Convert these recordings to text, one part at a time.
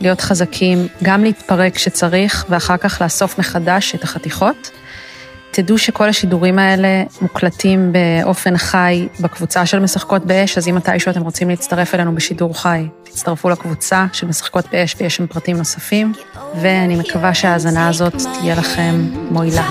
להיות חזקים, גם להתפרק כשצריך, ואחר כך לאסוף מחדש את החתיכות. תדעו שכל השידורים האלה מוקלטים באופן חי בקבוצה של משחקות באש, אז אם מתישהו אתם רוצים להצטרף אלינו בשידור חי, תצטרפו לקבוצה של משחקות באש ויש שם פרטים נוספים, ואני מקווה שההאזנה הזאת תהיה לכם מועילה.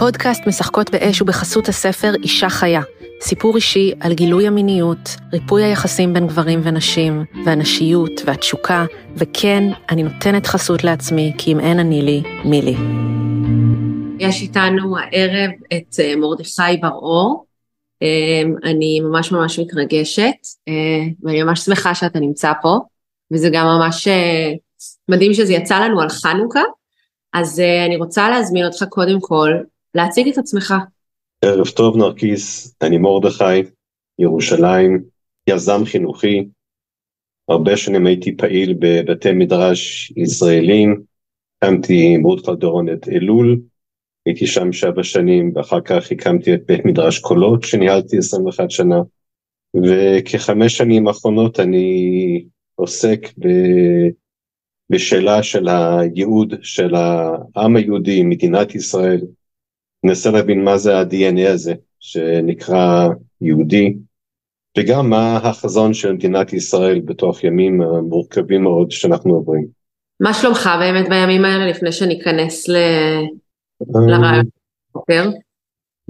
פודקאסט משחקות באש הוא בחסות הספר אישה חיה, סיפור אישי על גילוי המיניות, ריפוי היחסים בין גברים ונשים, והנשיות והתשוקה, וכן, אני נותנת חסות לעצמי, כי אם אין אני לי, מי לי. יש איתנו הערב את אה, מרדכי בר-אור. אה, אני ממש ממש מתרגשת, אה, ואני ממש שמחה שאתה נמצא פה, וזה גם ממש מדהים שזה יצא לנו על חנוכה. אז אני רוצה להזמין אותך קודם כל להציג את עצמך. ערב טוב נרקיס, אני מרדכי, ירושלים, יזם חינוכי, הרבה שנים הייתי פעיל בבתי מדרש ישראלים, הקמתי רות קלדורון את אלול, הייתי שם שבע שנים ואחר כך הקמתי את בית מדרש קולות שניהלתי 21 שנה, וכחמש שנים האחרונות אני עוסק ב... בשאלה של הייעוד של העם היהודי, מדינת ישראל, ננסה להבין מה זה ה-DNA הזה שנקרא יהודי, וגם מה החזון של מדינת ישראל בתוך ימים מורכבים מאוד שאנחנו עוברים. מה שלומך באמת בימים האלה לפני שניכנס ל... לרעיון בוקר?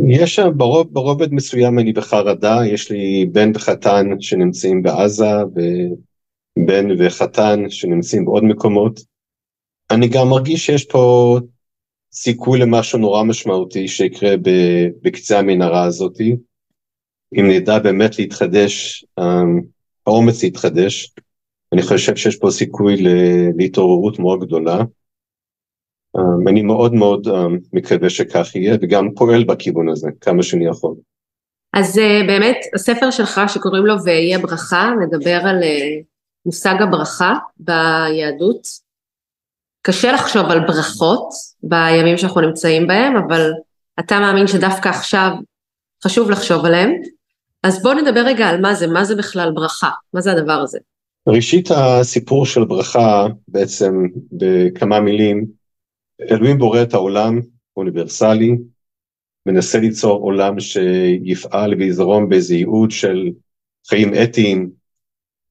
יש שם ברוב, ברובד מסוים אני בחרדה, יש לי בן וחתן שנמצאים בעזה ובן וחתן שנמצאים בעוד מקומות. אני גם מרגיש שיש פה סיכוי למשהו נורא משמעותי שיקרה בקצה המנהרה הזאתי. אם נדע באמת להתחדש, אמ, האומץ להתחדש, אני חושב שיש פה סיכוי להתעוררות מאוד גדולה. אמ, אני מאוד מאוד אמ, מקווה שכך יהיה, וגם פועל בכיוון הזה כמה שאני יכול. אז אה, באמת, הספר שלך שקוראים לו ויהיה ברכה, מדבר על אה, מושג הברכה ביהדות. קשה לחשוב על ברכות בימים שאנחנו נמצאים בהם, אבל אתה מאמין שדווקא עכשיו חשוב לחשוב עליהם. אז בוא נדבר רגע על מה זה, מה זה בכלל ברכה, מה זה הדבר הזה. ראשית הסיפור של ברכה בעצם בכמה מילים, אלוהים בורא את העולם אוניברסלי, מנסה ליצור עולם שיפעל ויזרום באיזה ייעוד של חיים אתיים,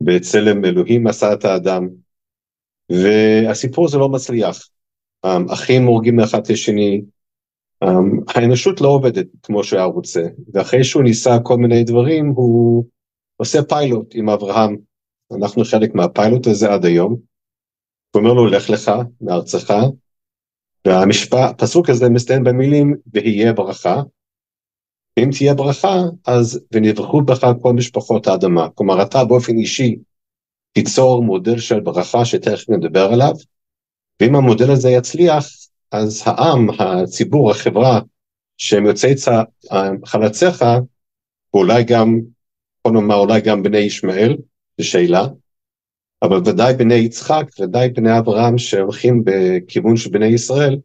בצלם אלוהים עשה את האדם, והסיפור הזה לא מצליח. Um, אחים הורגים מאחד השני, um, האנושות לא עובדת כמו שהיה רוצה, ואחרי שהוא ניסה כל מיני דברים, הוא עושה פיילוט עם אברהם. אנחנו חלק מהפיילוט הזה עד היום. הוא אומר לו, לך לך מארצך, והמשפט, הפסוק הזה מסתיים במילים, ויהיה ברכה. אם תהיה ברכה, אז ונברכו בך כל משפחות האדמה. כלומר, אתה באופן אישי תיצור מודל של ברכה שתכף נדבר עליו, ואם המודל הזה יצליח, אז העם, הציבור, החברה, שהם יוצאי חלציך, ואולי גם, בוא נאמר, אולי גם בני ישמעאל, זו שאלה, אבל ודאי בני יצחק, ודאי בני אברהם שהולכים בכיוון של בני ישראל,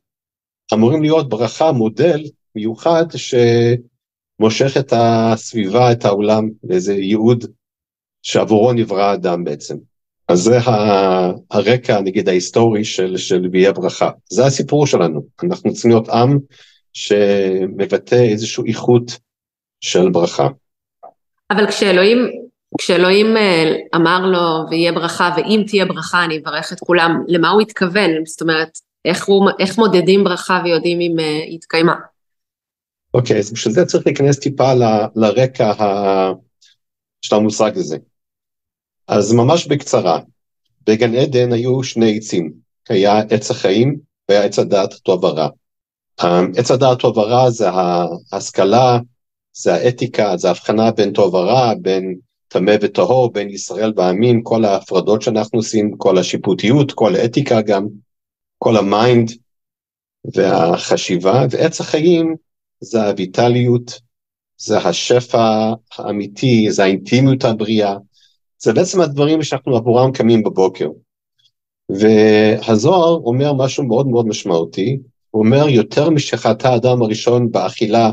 אמורים להיות ברכה, מודל מיוחד שמושך את הסביבה, את העולם, לאיזה ייעוד שעבורו נברא האדם בעצם. אז זה הרקע, נגיד, ההיסטורי של, של ביאי ברכה. זה הסיפור שלנו. אנחנו צריכים להיות עם שמבטא איזושהי איכות של ברכה. אבל כשאלוהים כשאלוהים אה, אמר לו ויהיה ברכה ואם תהיה ברכה אני אברך את כולם, למה הוא התכוון? זאת אומרת, איך, הוא, איך מודדים ברכה ויודעים אם uh, התקיימה? אוקיי, okay, אז בשביל זה צריך להיכנס טיפה ל, לרקע ה... של המושג הזה. אז ממש בקצרה, בגן עדן היו שני עצים, היה עץ החיים והיה עץ הדעת טוב ורע. עץ הדעת טוב ורע זה ההשכלה, זה האתיקה, זה ההבחנה בין טוב ורע, בין טמא וטהור, בין ישראל והעמים, כל ההפרדות שאנחנו עושים, כל השיפוטיות, כל האתיקה גם, כל ה mind והחשיבה, ועץ החיים זה הויטליות, זה השפע האמיתי, זה האינטימיות הבריאה, זה בעצם הדברים שאנחנו עבורם קמים בבוקר. והזוהר אומר משהו מאוד מאוד משמעותי, הוא אומר יותר משחטא האדם הראשון באכילה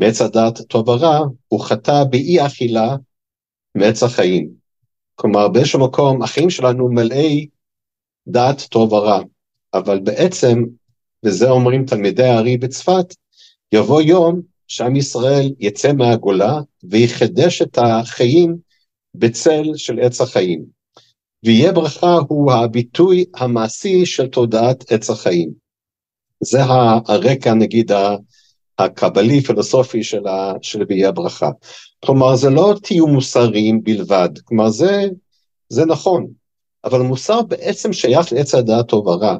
מעץ הדעת טוב ורע, הוא חטא באי אכילה מעץ החיים. כלומר באיזשהו מקום החיים שלנו מלאי דת טוב ורע, אבל בעצם, וזה אומרים תלמידי הארי בצפת, יבוא יום שעם ישראל יצא מהגולה ויחדש את החיים בצל של עץ החיים. ויהיה ברכה הוא הביטוי המעשי של תודעת עץ החיים. זה הרקע נגיד הקבלי פילוסופי של, ה, של ויהיה ברכה. כלומר זה לא תהיו מוסריים בלבד, כלומר זה, זה נכון, אבל מוסר בעצם שייך לעץ הדעת טוב ורע.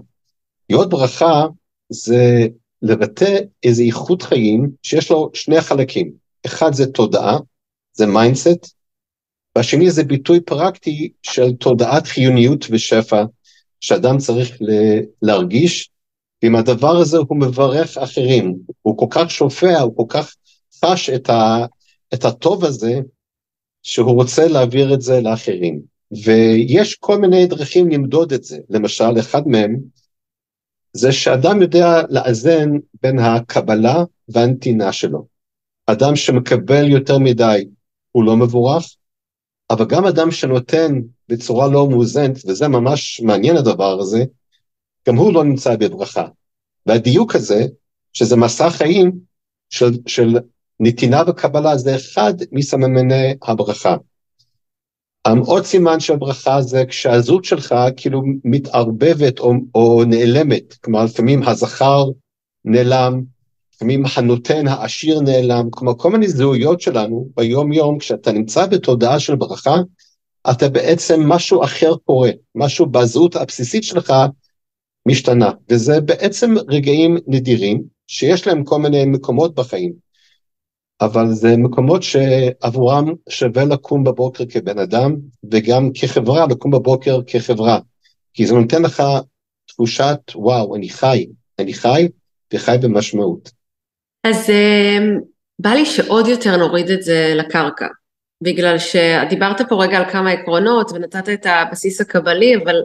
להיות ברכה זה לבטא איזה איכות חיים שיש לו שני חלקים, אחד זה תודעה, זה mindset, והשני זה ביטוי פרקטי של תודעת חיוניות ושפע, שאדם צריך להרגיש, ועם הדבר הזה הוא מברך אחרים, הוא כל כך שופע, הוא כל כך חש את, ה, את הטוב הזה, שהוא רוצה להעביר את זה לאחרים. ויש כל מיני דרכים למדוד את זה, למשל, אחד מהם, זה שאדם יודע לאזן בין הקבלה והנתינה שלו. אדם שמקבל יותר מדי הוא לא מבורך, אבל גם אדם שנותן בצורה לא מאוזנת, וזה ממש מעניין הדבר הזה, גם הוא לא נמצא בברכה. והדיוק הזה, שזה מסע חיים של, של נתינה וקבלה, זה אחד מסממני הברכה. עוד סימן של ברכה זה כשהזהות שלך כאילו מתערבבת או, או נעלמת, כלומר לפעמים הזכר נעלם, לפעמים הנותן העשיר נעלם, כלומר כל מיני זהויות שלנו ביום יום כשאתה נמצא בתודעה של ברכה, אתה בעצם משהו אחר קורה, משהו בזהות הבסיסית שלך משתנה, וזה בעצם רגעים נדירים שיש להם כל מיני מקומות בחיים. אבל זה מקומות שעבורם שווה לקום בבוקר כבן אדם, וגם כחברה לקום בבוקר כחברה, כי זה נותן לך תחושת וואו, אני חי, אני חי וחי במשמעות. אז אמ, בא לי שעוד יותר נוריד את זה לקרקע, בגלל שדיברת פה רגע על כמה עקרונות ונתת את הבסיס הקבלי, אבל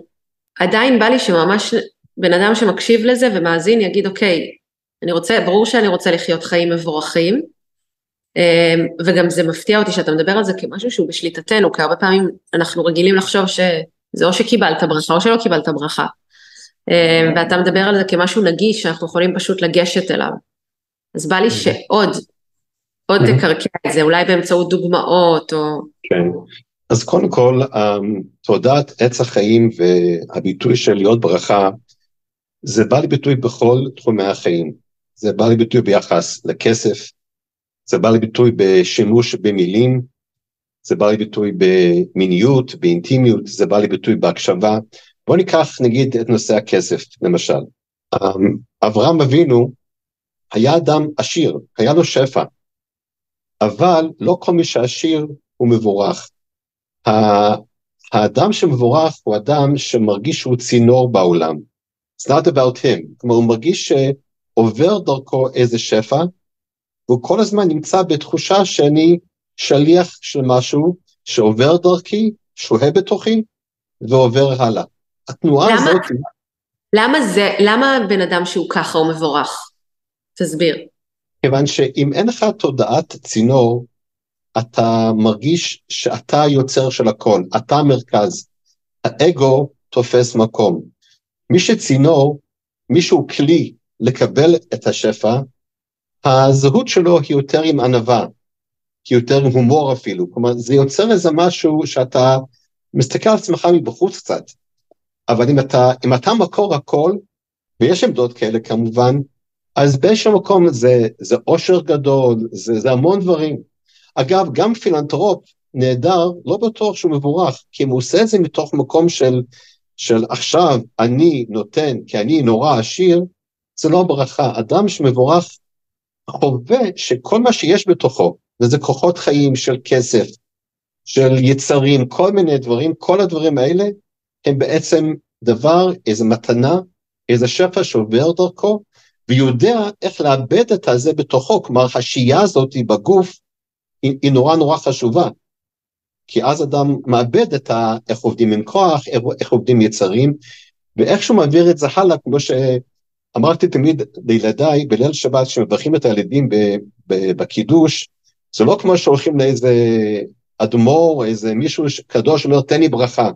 עדיין בא לי שממש בן אדם שמקשיב לזה ומאזין יגיד, אוקיי, אני רוצה, ברור שאני רוצה לחיות חיים מבורכים, אמ, וגם זה מפתיע אותי שאתה מדבר על זה כמשהו שהוא בשליטתנו, כי הרבה פעמים אנחנו רגילים לחשוב שזה או שקיבלת ברכה או שלא קיבלת ברכה. אמ, ואתה מדבר על זה כמשהו נגיש שאנחנו יכולים פשוט לגשת אליו. אז בא לי שעוד, עוד תקרקע את זה, אולי באמצעות דוגמאות או... כן, אז קודם כל, אמ, תודעת עץ החיים והביטוי של להיות ברכה, זה בא לביטוי בכל תחומי החיים. זה בא לביטוי ביחס לכסף, זה בא לביטוי בשימוש במילים, זה בא לביטוי במיניות, באינטימיות, זה בא לביטוי בהקשבה. בואו ניקח נגיד את נושא הכסף למשל. אמ, אברהם אבינו היה אדם עשיר, היה לו שפע, אבל לא כל מי שעשיר הוא מבורך. האדם שמבורך הוא אדם שמרגיש שהוא צינור בעולם. It's not about him, כלומר הוא מרגיש שעובר דרכו איזה שפע, והוא כל הזמן נמצא בתחושה שאני שליח של משהו שעובר דרכי, שוהה בתוכי ועובר הלאה. התנועה למה, הזאת... למה זה, למה בן אדם שהוא ככה הוא מבורך? תסביר. כיוון שאם אין לך תודעת צינור, אתה מרגיש שאתה היוצר של הכל, אתה המרכז. האגו תופס מקום. מי שצינור, מי שהוא כלי לקבל את השפע, הזהות שלו היא יותר עם ענווה, כיותר הומור אפילו, כלומר זה יוצר איזה משהו שאתה מסתכל על עצמך מבחוץ קצת, אבל אם אתה, אם אתה מקור הכל, ויש עמדות כאלה כמובן, אז באיזשהו מקום זה, זה אושר גדול, זה, זה המון דברים. אגב, גם פילנטרופ נהדר, לא בטוח שהוא מבורך, כי אם הוא עושה את זה מתוך מקום של, של עכשיו אני נותן, כי אני נורא עשיר, זה לא ברכה. אדם שמבורך חווה שכל מה שיש בתוכו, וזה כוחות חיים של כסף, של יצרים, כל מיני דברים, כל הדברים האלה הם בעצם דבר, איזו מתנה, איזה שפע שעובר דרכו, ויודע איך לאבד את הזה בתוכו, כלומר השהייה הזאת בגוף היא, היא נורא נורא חשובה. כי אז אדם מאבד את ה, איך עובדים עם כוח, איך, עובדים יצרים, ואיך שהוא מעביר את זה הלאה, כמו שאמרתי תמיד לילדיי, בליל שבת, כשמברכים את הילדים בקידוש, זה לא כמו שהולכים לאיזה אדמו"ר, איזה מישהו קדוש אומר תן לי ברכה.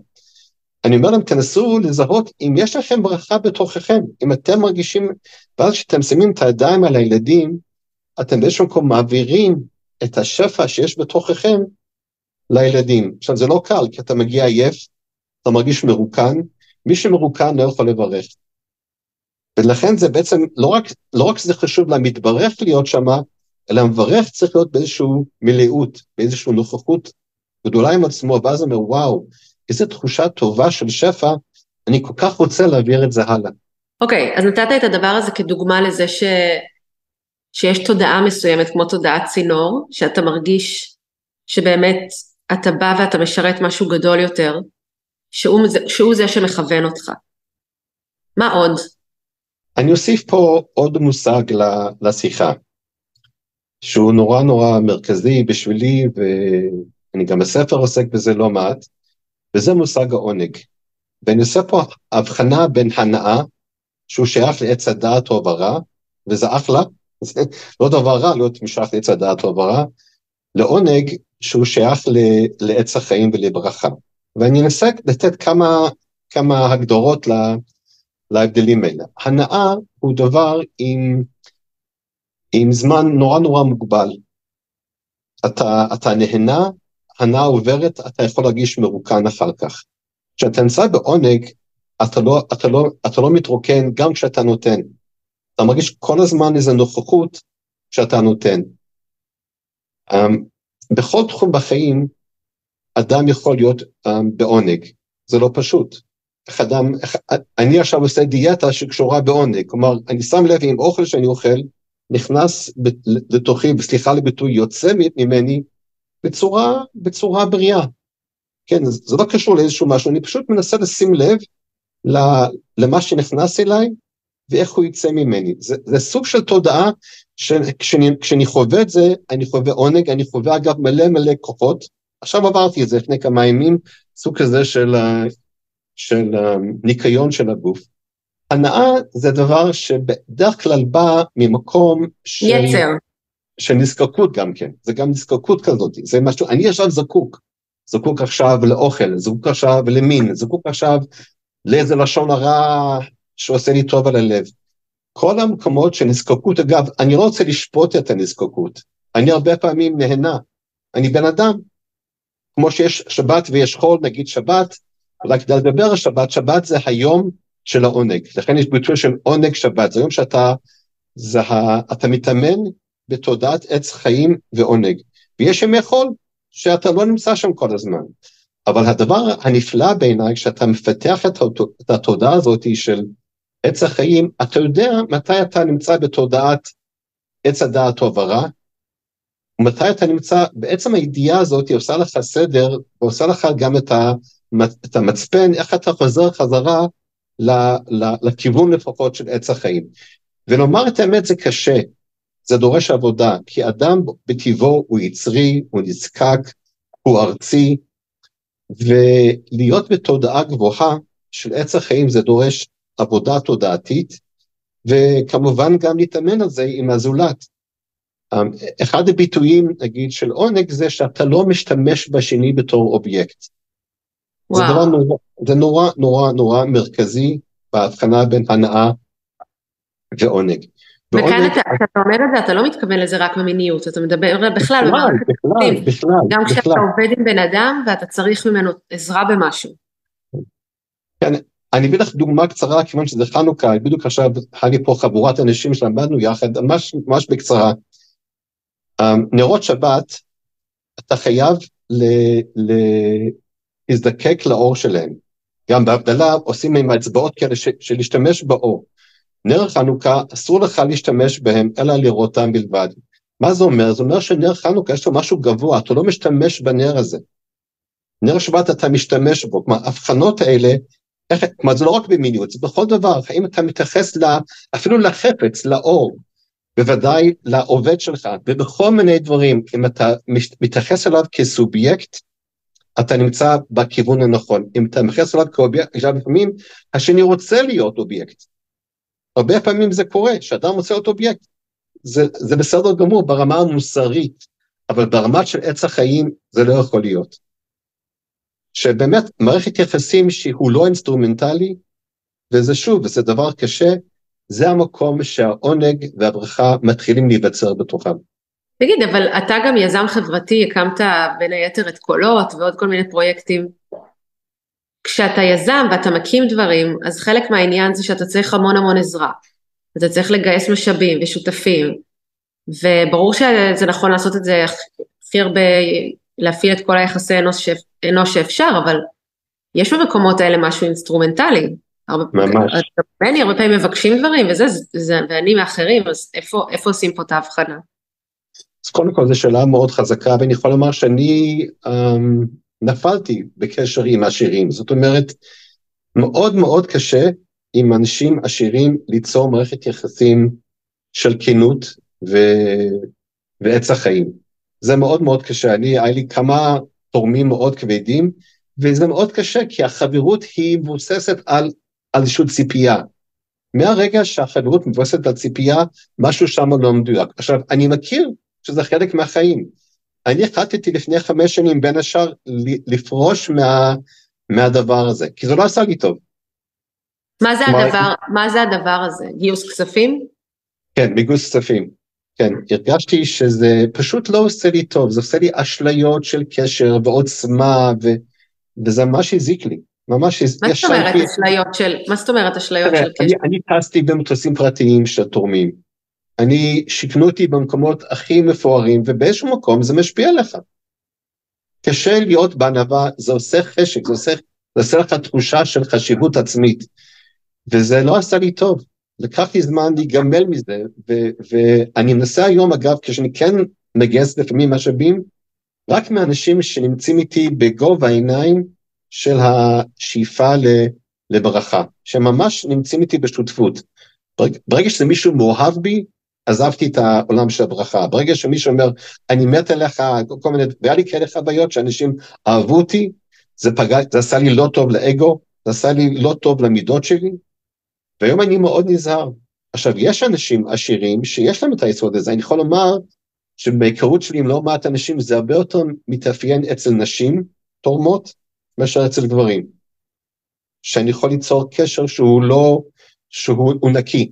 אני אומר להם, תנסו לזהות אם יש לכם ברכה בתוככם, אם אתם מרגישים, ואז כשאתם שמים את הידיים על הילדים, אתם באיזשהו מקום מעבירים את השפע שיש בתוככם לילדים. עכשיו זה לא קל, כי אתה מגיע עייף, אתה מרגיש מרוקן, מי שמרוקן לא יכול לברך. ולכן זה בעצם, לא רק, לא רק שזה חשוב למתברך להיות שמה, אלא המברך צריך להיות באיזושהי מלאות, באיזושהי נוכחות גדולה עם עצמו, ואז אומר, וואו, איזו תחושה טובה של שפע, אני כל כך רוצה להעביר את זה הלאה. אוקיי, okay, אז נתת את הדבר הזה כדוגמה לזה ש... שיש תודעה מסוימת, כמו תודעת צינור, שאתה מרגיש שבאמת אתה בא ואתה משרת משהו גדול יותר, שהוא, שהוא זה שמכוון אותך. מה עוד? אני אוסיף פה עוד מושג לשיחה, שהוא נורא נורא מרכזי בשבילי, ואני גם בספר עוסק בזה לא מעט, וזה מושג העונג. ואני עושה פה הבחנה בין הנאה, שהוא שייך לעץ הדעת טוב ורע, וזה אחלה, זה לא דבר רע להיות משייך לעץ הדעת טוב ורע, לעונג שהוא שייך לעץ החיים ולברכה. ואני אנסה לתת כמה, כמה הגדרות לה, להבדלים האלה. הנאה הוא דבר עם, עם זמן נורא נורא מוגבל. אתה, אתה נהנה הנאה עוברת, אתה יכול להרגיש מרוקן אחר כך. כשאתה נמצא בעונג, אתה לא, אתה, לא, אתה לא מתרוקן גם כשאתה נותן. אתה מרגיש כל הזמן איזו נוכחות שאתה נותן. Um, בכל תחום בחיים, אדם יכול להיות um, בעונג, זה לא פשוט. אדם, אני עכשיו עושה דיאטה שקשורה בעונג, כלומר, אני שם לב אם אוכל שאני אוכל נכנס לתוכי, וסליחה על הביטוי, יוצא ממני, בצורה, בצורה בריאה. כן, זה לא קשור לאיזשהו משהו, אני פשוט מנסה לשים לב למה שנכנס אליי ואיך הוא יצא ממני. זה, זה סוג של תודעה שכשאני חווה את זה, אני חווה עונג, אני חווה אגב מלא מלא כוחות. עכשיו עברתי את זה לפני כמה ימים, סוג כזה של, של ניקיון של הגוף. הנאה זה דבר שבדרך כלל בא ממקום של... יצר. של נזקקות גם כן, זה גם נזקקות כזאת, זה משהו, אני עכשיו זקוק, זקוק עכשיו לאוכל, זקוק עכשיו למין, זקוק עכשיו לאיזה לשון הרע שעושה לי טוב על הלב. כל המקומות של נזקקות, אגב, אני לא רוצה לשפוט את הנזקקות, אני הרבה פעמים נהנה, אני בן אדם, כמו שיש שבת ויש חול, נגיד שבת, אולי כדאי לדבר על שבת, שבת זה היום של העונג, לכן יש ביטוי של עונג שבת, זה יום שאתה, זה אתה מתאמן בתודעת עץ חיים ועונג. ויש ימי חול שאתה לא נמצא שם כל הזמן. אבל הדבר הנפלא בעיניי, כשאתה מפתח את, התודעה הזאת של עץ החיים, אתה יודע מתי אתה נמצא בתודעת עץ הדעת טוב ורע, ומתי אתה נמצא, בעצם הידיעה הזאת עושה לך סדר, ועושה לך גם את, המצפן, איך אתה חוזר חזרה לכיוון לפחות של עץ החיים. ולומר את האמת זה קשה, זה דורש עבודה, כי אדם בטבעו הוא יצרי, הוא נזקק, הוא ארצי, ולהיות בתודעה גבוהה של עץ החיים זה דורש עבודה תודעתית, וכמובן גם להתאמן על זה עם הזולת. אחד הביטויים, נגיד, של עונג זה שאתה לא משתמש בשני בתור אובייקט. וואו. זה, דבר נורא, זה נורא נורא נורא מרכזי בהבחנה בין הנאה ועונג. וכאן אתה, כשאתה אומר את זה, אתה לא מתכוון לזה רק במיניות, אתה מדבר בכלל במערכת בכלל, בכלל, גם כשאתה עובד עם בן אדם ואתה צריך ממנו עזרה במשהו. כן, אני אביא לך דוגמה קצרה, כיוון שזה חנוכה, בדיוק עכשיו היה לי פה חבורת אנשים שלמדנו יחד, ממש, ממש בקצרה. אמ, נרות שבת, אתה חייב להזדקק לאור שלהם. גם בהבדלה עושים עם האצבעות כאלה של להשתמש באור. נר חנוכה, אסור לך להשתמש בהם, אלא לראותם בלבד. מה זה אומר? זה אומר שנר חנוכה יש לו משהו גבוה, אתה לא משתמש בנר הזה. נר שבת אתה משתמש בו, כלומר, ההבחנות האלה, איך, כלומר, זה לא רק במיניות, זה בכל דבר, האם אתה מתייחס לה, אפילו לחפץ, לאור, בוודאי לעובד שלך, ובכל מיני דברים, אם אתה מתייחס אליו כסובייקט, אתה נמצא בכיוון הנכון. אם אתה מתייחס אליו כאובייקט, לפעמים השני רוצה להיות אובייקט. הרבה פעמים זה קורה, שאדם רוצה להיות אובייקט. זה, זה בסדר גמור ברמה המוסרית, אבל ברמה של עץ החיים זה לא יכול להיות. שבאמת מערכת יחסים שהוא לא אינסטרומנטלי, וזה שוב, וזה דבר קשה, זה המקום שהעונג והברכה מתחילים להיווצר בתוכם. תגיד, אבל אתה גם יזם חברתי, הקמת בין היתר את קולות ועוד כל מיני פרויקטים. כשאתה יזם ואתה מקים דברים, אז חלק מהעניין זה שאתה צריך המון המון עזרה. אתה צריך לגייס משאבים ושותפים, וברור שזה נכון לעשות את זה הכי הרבה, להפעיל את כל היחסי אנוש, אנוש שאפשר, אבל יש במקומות האלה משהו אינסטרומנטלי. ממש. הרבה, הרבה פעמים מבקשים דברים וזה, זה, ואני מאחרים, אז איפה, איפה עושים פה את ההבחנה? אז קודם כל זו שאלה מאוד חזקה, ואני יכול לומר שאני um, נפלתי בקשר עם עשירים, זאת אומרת, מאוד מאוד קשה עם אנשים עשירים ליצור מערכת יחסים של כנות ו... ועץ החיים. זה מאוד מאוד קשה, אני, היה לי כמה תורמים מאוד כבדים, וזה מאוד קשה, כי החברות היא מבוססת על, איזושהי ציפייה. מהרגע שהחברות מבוססת על ציפייה, משהו שם לא מדויק. עכשיו, אני מכיר שזה חלק מהחיים. אני החלטתי לפני חמש שנים בין השאר לפרוש מה, מהדבר הזה, כי זה לא עשה לי טוב. מה זה, הדבר, מה זה הדבר הזה? גיוס כספים? כן, בגיוס כספים. כן, הרגשתי שזה פשוט לא עושה לי טוב, זה עושה לי אשליות של קשר ועוצמה, ו, וזה ממש הזיק לי. ממש מה זאת אומרת אשליות של, מה זאת אומרת אשליות של קשר? אני, אני טסתי במטוסים פרטיים של תורמים. אני, שיכנו אותי במקומות הכי מפוארים, ובאיזשהו מקום זה משפיע עליך. קשה להיות בענווה, זה עושה חשק, זה עושה, זה עושה לך תחושה של חשיבות עצמית, וזה לא עשה לי טוב. לקח לי זמן להיגמל מזה, ו- ואני מנסה היום, אגב, כשאני כן מגייס לפעמים משאבים, רק מאנשים שנמצאים איתי בגובה העיניים של השאיפה לברכה, שממש נמצאים איתי בשותפות. ברגע שזה מישהו מאוהב בי, עזבתי את העולם של הברכה. ברגע שמישהו אומר, אני מת עליך, כל מיני, והיה לי כאלה חוויות שאנשים אהבו אותי, זה פגע, זה עשה לי לא טוב לאגו, זה עשה לי לא טוב למידות שלי, והיום אני מאוד נזהר. עכשיו, יש אנשים עשירים שיש להם את היסוד הזה, אני יכול לומר שבהיכרות שלי עם לא מעט אנשים זה הרבה יותר מתאפיין אצל נשים תורמות מאשר אצל גברים. שאני יכול ליצור קשר שהוא לא, שהוא נקי.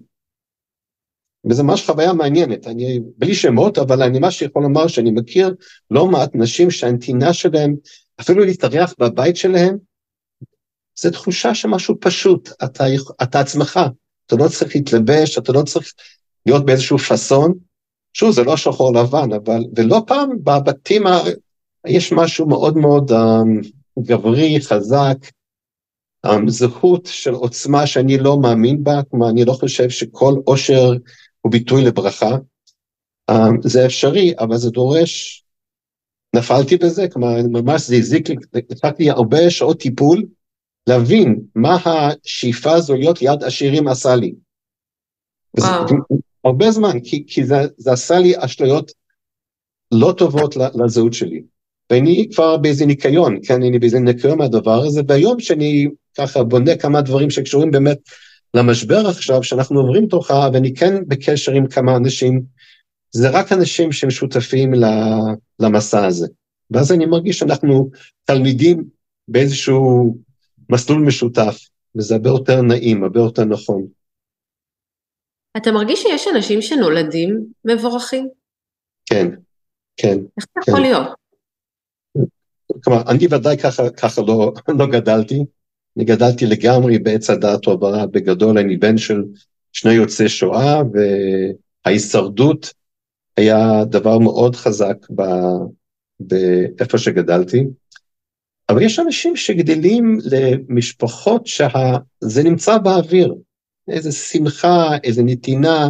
וזה ממש חוויה מעניינת, אני בלי שמות, אבל אני ממש יכול לומר שאני מכיר לא מעט נשים שהנתינה שלהם, אפילו להתארח בבית שלהם, זה תחושה שמשהו פשוט, אתה, אתה עצמך, אתה לא צריך להתלבש, אתה לא צריך להיות באיזשהו פאסון, שוב, זה לא שחור לבן, אבל, ולא פעם בבתים, ה... יש משהו מאוד מאוד um, גברי, חזק, um, זהות של עוצמה שאני לא מאמין בה, כלומר, אני לא חושב שכל עושר הוא ביטוי לברכה. Um, זה אפשרי, אבל זה דורש, נפלתי בזה, כלומר, ממש זה הזיק לי, לקח לי הרבה שעות טיפול, להבין מה השאיפה הזו להיות יד עשירים עשה לי. וזה, הרבה זמן, כי, כי זה, זה עשה לי אשליות לא טובות לזהות שלי. ואני כבר באיזה ניקיון, כן, אני באיזה ניקיון מהדבר הזה, והיום שאני ככה בונה כמה דברים שקשורים באמת למשבר עכשיו שאנחנו עוברים תוכה, ואני כן בקשר עם כמה אנשים, זה רק אנשים שהם שותפים למסע הזה. ואז אני מרגיש שאנחנו תלמידים באיזשהו מסלול משותף, וזה הרבה יותר נעים, הרבה יותר נכון. אתה מרגיש שיש אנשים שנולדים מבורכים? כן, כן. איך זה יכול כן. להיות? כלומר, אני ודאי ככה, ככה לא, לא גדלתי. אני גדלתי לגמרי בעץ הדעת טובה, בגדול אני בן של שני יוצאי שואה, וההישרדות היה דבר מאוד חזק ב, באיפה שגדלתי. אבל יש אנשים שגדלים למשפחות שזה נמצא באוויר, איזה שמחה, איזה נתינה,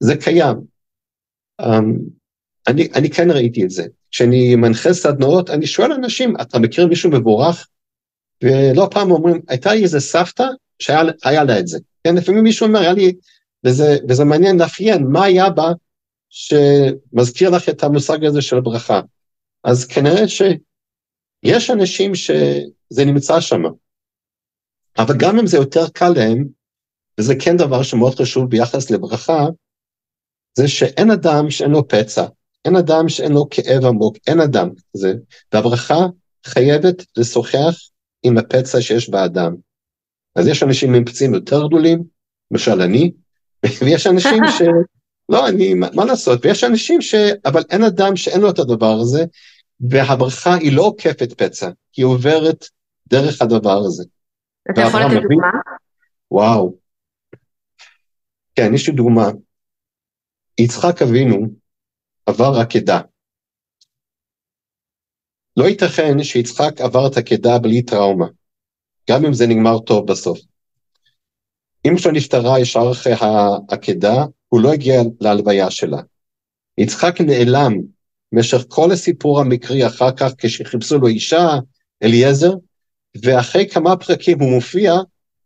זה קיים. Um, אני, אני כן ראיתי את זה. כשאני מנחה סדנאות, אני שואל אנשים, אתה מכיר מישהו מבורך? ולא פעם אומרים, הייתה לי איזה סבתא שהיה לה את זה. כן, לפעמים מישהו אומר, היה לי, וזה, וזה מעניין לאפיין, מה היה בה שמזכיר לך את המושג הזה של ברכה. אז כנראה שיש אנשים שזה נמצא שם, אבל גם אם זה יותר קל להם, וזה כן דבר שמאוד חשוב ביחס לברכה, זה שאין אדם שאין לו פצע, אין אדם שאין לו כאב עמוק, אין אדם כזה, והברכה חייבת לשוחח עם הפצע שיש באדם. אז יש אנשים עם פצעים יותר גדולים, למשל אני, ויש אנשים ש... לא, אני, מה לעשות, ויש אנשים ש... אבל אין אדם שאין לו את הדבר הזה, והברכה היא לא עוקפת פצע, היא עוברת דרך הדבר הזה. אתה יכול לתת דוגמה? וואו. כן, יש לי דוגמה. יצחק אבינו עבר עקדה. לא ייתכן שיצחק עבר את עקדה בלי טראומה, גם אם זה נגמר טוב בסוף. אמא שלו נפטרה ישר אחרי העקדה, הוא לא הגיע להלוויה שלה. יצחק נעלם במשך כל הסיפור המקרי אחר כך כשחיפשו לו אישה, אליעזר, ואחרי כמה פרקים הוא מופיע,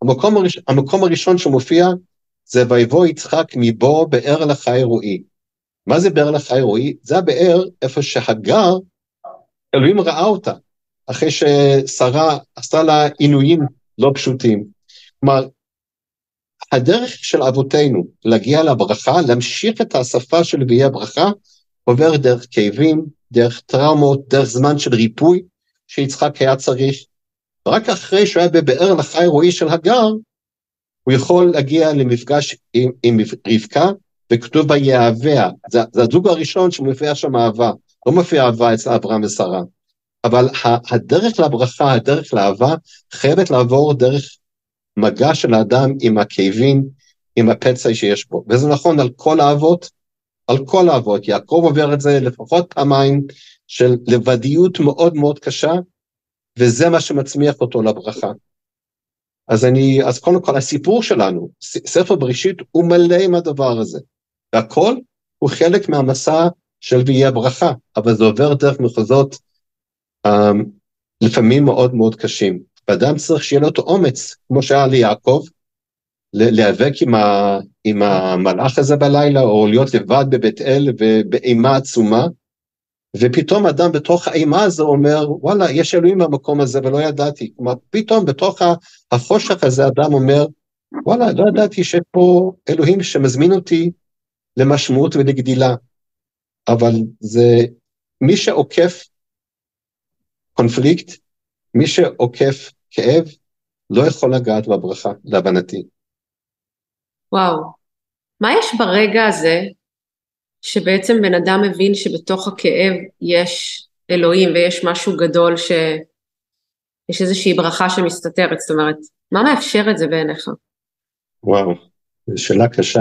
המקום, הראש, המקום הראשון שהוא מופיע זה ויבוא יצחק מבוא באר לחי רועי. מה זה באר לחי רועי? זה הבאר איפה שהגר, אלוהים ראה אותה, אחרי ששרה עשתה לה עינויים לא פשוטים. כלומר, הדרך של אבותינו להגיע לברכה, להמשיך את השפה של נביאי הברכה, עובר דרך כאבים, דרך טראומות, דרך זמן של ריפוי שיצחק היה צריך. רק אחרי שהוא היה בבאר לחי רועי של הגר, הוא יכול להגיע למפגש עם, עם רבקה, וכתוב ויהביה, זה, זה הזוג הראשון שמופיע שם אהבה, לא מופיע אהבה אצל אברהם ושרה, אבל הדרך לברכה, הדרך לאהבה, חייבת לעבור דרך מגע של האדם עם הכאבים, עם הפצע שיש בו, וזה נכון על כל האבות, על כל האבות, יעקב עובר את זה לפחות פעמיים של לבדיות מאוד מאוד קשה, וזה מה שמצמיח אותו לברכה. אז אני, אז קודם כל הסיפור שלנו, ספר בראשית הוא מלא עם הדבר הזה, והכל הוא חלק מהמסע של ויהי הברכה, אבל זה עובר דרך מחוזות um, לפעמים מאוד מאוד קשים. ואדם צריך שיהיה לו את האומץ, כמו שהיה ליעקב, להיאבק עם, עם המלאך הזה בלילה, או להיות לבד בבית אל ובאימה עצומה, ופתאום אדם בתוך האימה הזו אומר, וואלה, יש אלוהים במקום הזה ולא ידעתי. כלומר, פתאום בתוך החושך הזה אדם אומר, וואלה, לא ידעתי שפה אלוהים שמזמין אותי למשמעות ולגדילה. אבל זה, מי שעוקף קונפליקט, מי שעוקף כאב, לא יכול לגעת בברכה, להבנתי. וואו, מה יש ברגע הזה שבעצם בן אדם מבין שבתוך הכאב יש אלוהים ויש משהו גדול שיש איזושהי ברכה שמסתתרת, זאת אומרת, מה מאפשר את זה בעיניך? וואו, זו שאלה קשה.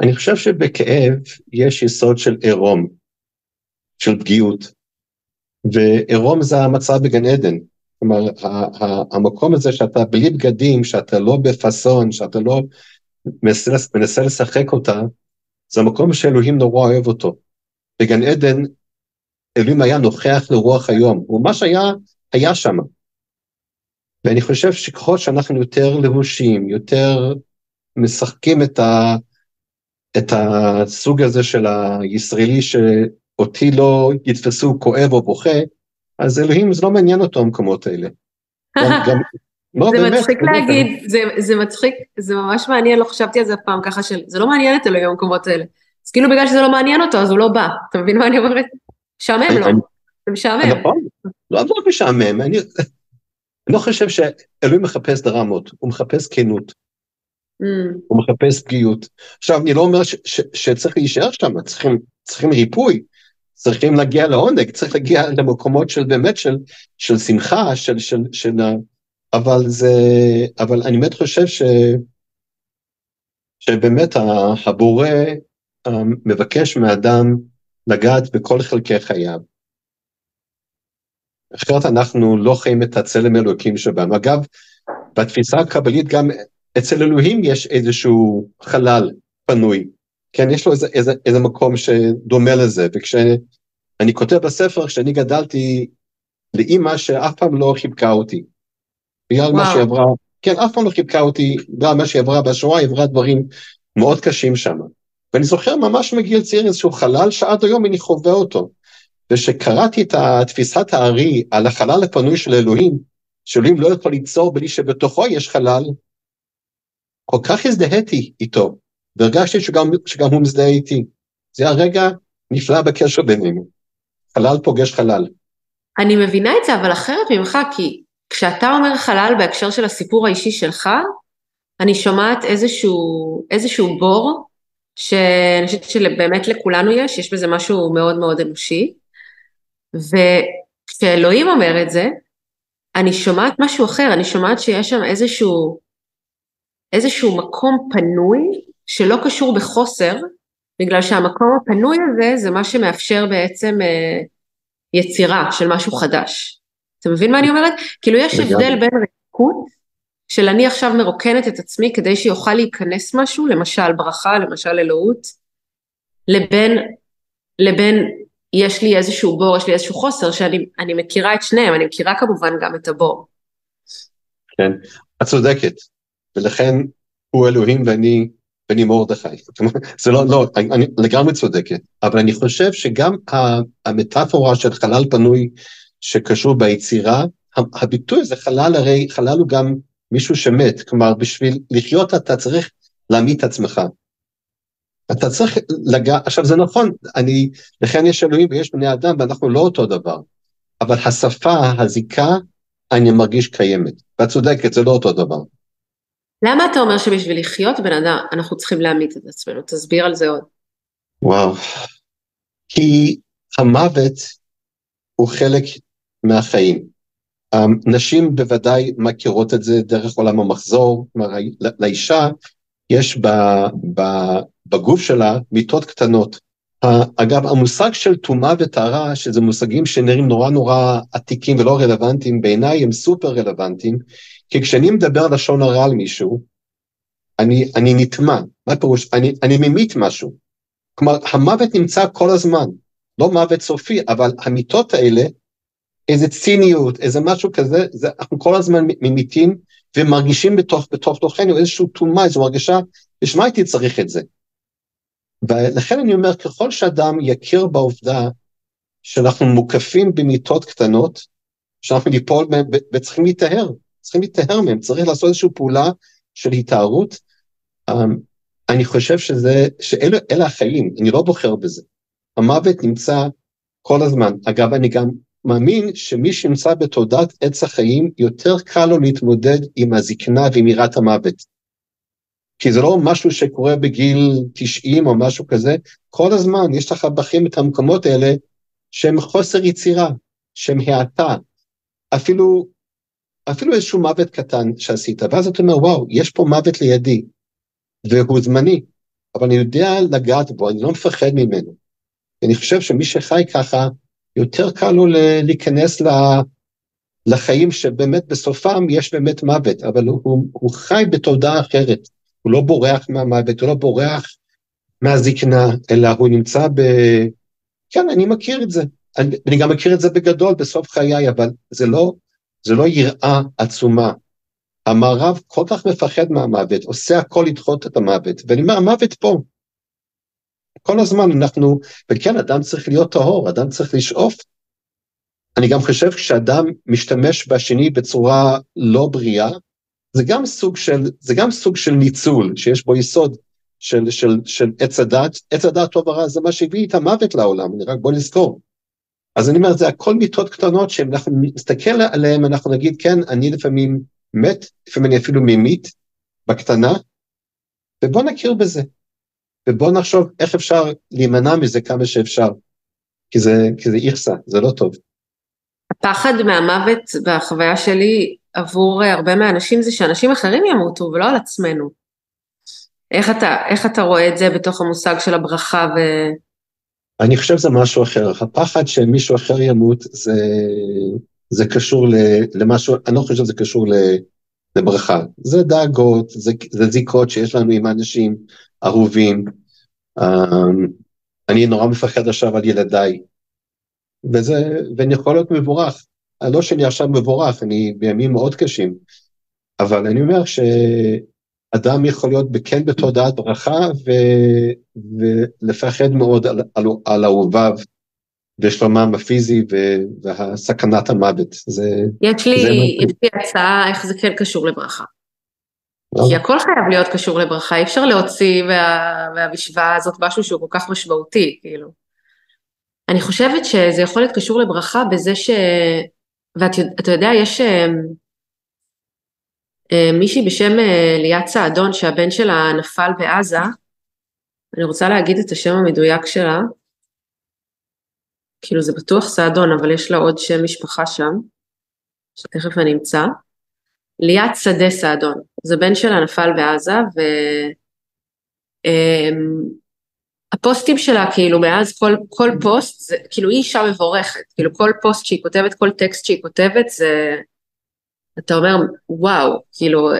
אני חושב שבכאב יש יסוד של עירום, של פגיעות, ועירום זה המצב בגן עדן. כלומר, המקום הזה שאתה בלי בגדים, שאתה לא בפאסון, שאתה לא מנסה, מנסה לשחק אותה, זה המקום שאלוהים נורא אוהב אותו. בגן עדן, אלוהים היה נוכח לרוח היום, הוא ממש היה, היה שם. ואני חושב שככל שאנחנו יותר לבושים, יותר משחקים את, ה, את הסוג הזה של הישראלי שאותי לא יתפסו כואב או בוכה, אז אלוהים זה לא מעניין אותו המקומות האלה. גם, גם, לא, זה באמת, מצחיק באמת, להגיד, זה, זה מצחיק, זה ממש מעניין, לא חשבתי על זה פעם ככה של, זה לא מעניין את אלוהים המקומות האלה. אז כאילו בגלל שזה לא מעניין אותו, אז הוא לא בא. אתה מבין מה אני אומרת? משעמם לו, זה משעמם. נכון, לא עבור משעמם, אני לא חושב שאלוהים מחפש דרמות, הוא מחפש כנות. Mm. הוא מחפש פגיעות. עכשיו, אני לא אומר ש, ש, שצריך להישאר שם, צריכים, צריכים ריפוי, צריכים להגיע לעונג, צריך להגיע למקומות של באמת של, של שמחה, של, של, של, אבל זה, אבל אני באמת חושב ש, שבאמת הבורא אה, מבקש מאדם לגעת בכל חלקי חייו. אחרת אנחנו לא חיים את הצלם אלוקים שבנו. אגב, בתפיסה הקבלית גם אצל אלוהים יש איזשהו חלל פנוי, כן, יש לו איזה, איזה, איזה מקום שדומה לזה, וכשאני כותב בספר, כשאני גדלתי לאימא שאף פעם לא חיבקה אותי, בגלל מה שהיא עברה, כן, אף פעם לא חיבקה אותי, בגלל מה שהיא עברה בשואה, היא עברה דברים מאוד קשים שם. ואני זוכר ממש מגיל צעיר איזשהו חלל שעד היום אני חווה אותו. וכשקראתי את תפיסת הארי על החלל הפנוי של אלוהים, שאלוהים לא יכול ליצור בלי שבתוכו יש חלל, כל כך הזדהיתי איתו, והרגשתי שגם, שגם הוא מזדהה איתי. זה היה רגע נפלא בקשר בינינו. חלל פוגש חלל. אני מבינה את זה, אבל אחרת ממך, כי כשאתה אומר חלל בהקשר של הסיפור האישי שלך, אני שומעת איזשהו, איזשהו בור, שאני חושבת שבאמת לכולנו יש, יש בזה משהו מאוד מאוד אנושי, וכשאלוהים אומר את זה, אני שומעת משהו אחר, אני שומעת שיש שם איזשהו, איזשהו מקום פנוי שלא קשור בחוסר, בגלל שהמקום הפנוי הזה זה מה שמאפשר בעצם אה, יצירה של משהו חדש. אתה מבין מה אני אומרת? כאילו יש הבדל בין ריקות, של אני עכשיו מרוקנת את עצמי כדי שיוכל להיכנס משהו, למשל ברכה, למשל אלוהות, לבין, לבין יש לי איזשהו בור, יש לי איזשהו חוסר, שאני מכירה את שניהם, אני מכירה כמובן גם את הבור. כן, את צודקת, ולכן הוא אלוהים ואני, ואני מרדכי. זה לא, לא, אני לגמרי צודקת, אבל אני חושב שגם המטאפורה של חלל פנוי שקשור ביצירה, הביטוי הזה חלל הרי, חלל הוא גם מישהו שמת, כלומר בשביל לחיות אתה צריך להעמיד את עצמך. אתה צריך לגע, עכשיו זה נכון, אני, לכן יש אלוהים ויש בני אדם ואנחנו לא אותו דבר, אבל השפה, הזיקה, אני מרגיש קיימת, ואת צודקת, זה לא אותו דבר. למה אתה אומר שבשביל לחיות בן אדם אנחנו צריכים להעמיד את עצמנו? תסביר על זה עוד. וואו, כי המוות הוא חלק מהחיים. נשים בוודאי מכירות את זה דרך עולם המחזור, כלומר לאישה יש בגוף שלה מיטות קטנות. אגב, המושג של טומאה וטהרה, שזה מושגים שנראים נורא נורא עתיקים ולא רלוונטיים, בעיניי הם סופר רלוונטיים, כי כשאני מדבר לשון הרע על מישהו, אני, אני נטמע. מה פירוש? אני, אני ממית משהו. כלומר, המוות נמצא כל הזמן, לא מוות סופי, אבל המיטות האלה, איזה ציניות, איזה משהו כזה, זה, אנחנו כל הזמן ממיתים ומרגישים בתוך, בתוך תוכנו איזושהי טומאה, איזו הרגשה, בשביל מה הייתי צריך את זה? ולכן אני אומר, ככל שאדם יכיר בעובדה שאנחנו מוקפים במיטות קטנות, שאנחנו ניפול וצריכים להיטהר, צריכים להיטהר מהם, צריך לעשות איזושהי פעולה של התארות. אמ, אני חושב שזה, שאלה החיים, אני לא בוחר בזה. המוות נמצא כל הזמן. אגב, אני גם מאמין שמי שנמצא בתודעת עץ החיים, יותר קל לו להתמודד עם הזקנה ועם יראת המוות. כי זה לא משהו שקורה בגיל 90 או משהו כזה, כל הזמן יש לך בחיים את המקומות האלה שהם חוסר יצירה, שהם האטה, אפילו, אפילו איזשהו מוות קטן שעשית, ואז אתה אומר, וואו, יש פה מוות לידי, והוא זמני, אבל אני יודע לגעת בו, אני לא מפחד ממנו. אני חושב שמי שחי ככה, יותר קל לו להיכנס לחיים שבאמת בסופם יש באמת מוות, אבל הוא, הוא חי בתודעה אחרת. הוא לא בורח מהמוות, הוא לא בורח מהזקנה, אלא הוא נמצא ב... כן, אני מכיר את זה. אני, אני גם מכיר את זה בגדול בסוף חיי, אבל זה לא, זה לא יראה עצומה. המערב כל כך מפחד מהמוות, עושה הכל לדחות את המוות, ואני אומר, המוות פה. כל הזמן אנחנו, וכן, אדם צריך להיות טהור, אדם צריך לשאוף. אני גם חושב שאדם משתמש בשני בצורה לא בריאה, זה גם סוג של, זה גם סוג של ניצול, שיש בו יסוד של, של, של עץ הדת, עץ הדת טוב ורע זה מה שהביא את המוות לעולם, אני רק בוא נזכור. אז אני אומר, זה הכל מיטות קטנות שאם אנחנו נסתכל עליהן, אנחנו נגיד, כן, אני לפעמים מת, לפעמים אני אפילו ממית, בקטנה, ובוא נכיר בזה. ובוא נחשוב איך אפשר להימנע מזה כמה שאפשר, כי זה, כי זה איכסה, זה לא טוב. הפחד מהמוות בחוויה שלי עבור הרבה מהאנשים זה שאנשים אחרים ימותו ולא על עצמנו. איך אתה, איך אתה רואה את זה בתוך המושג של הברכה ו... אני חושב שזה משהו אחר. הפחד שמישהו אחר ימות זה, זה קשור למשהו, אני לא חושב שזה קשור לברכה. זה דאגות, זה, זה זיקות שיש לנו עם אנשים אהובים. Um, אני נורא מפחד עכשיו על ילדיי, וזה, ואני יכול להיות מבורך. לא שאני עכשיו מבורך, אני בימים מאוד קשים, אבל אני אומר שאדם יכול להיות כן בתודעת ברכה ו, ולפחד מאוד על, על, על אהוביו ושלומם הפיזי והסכנת המוות. זה, יש לי, זה יש לי הצעה איך זה כן קשור לברכה. לא. כי הכל חייב להיות קשור לברכה, אי אפשר להוציא מה, מהמשוואה הזאת משהו שהוא כל כך משמעותי, כאילו. אני חושבת שזה יכול להיות קשור לברכה בזה ש... ואתה יודע, יש אה, אה, מישהי בשם אה, ליאת סעדון שהבן שלה נפל בעזה, אני רוצה להגיד את השם המדויק שלה, כאילו זה בטוח סעדון, אבל יש לה עוד שם משפחה שם, שתכף אני אמצא. ליאת שדה סעדון, זה בן שלה נפל בעזה, ו... הפוסטים שלה, כאילו, מאז כל, כל פוסט, זה, כאילו, היא אישה מבורכת, כאילו, כל פוסט שהיא כותבת, כל טקסט שהיא כותבת, זה, אתה אומר, וואו, כאילו,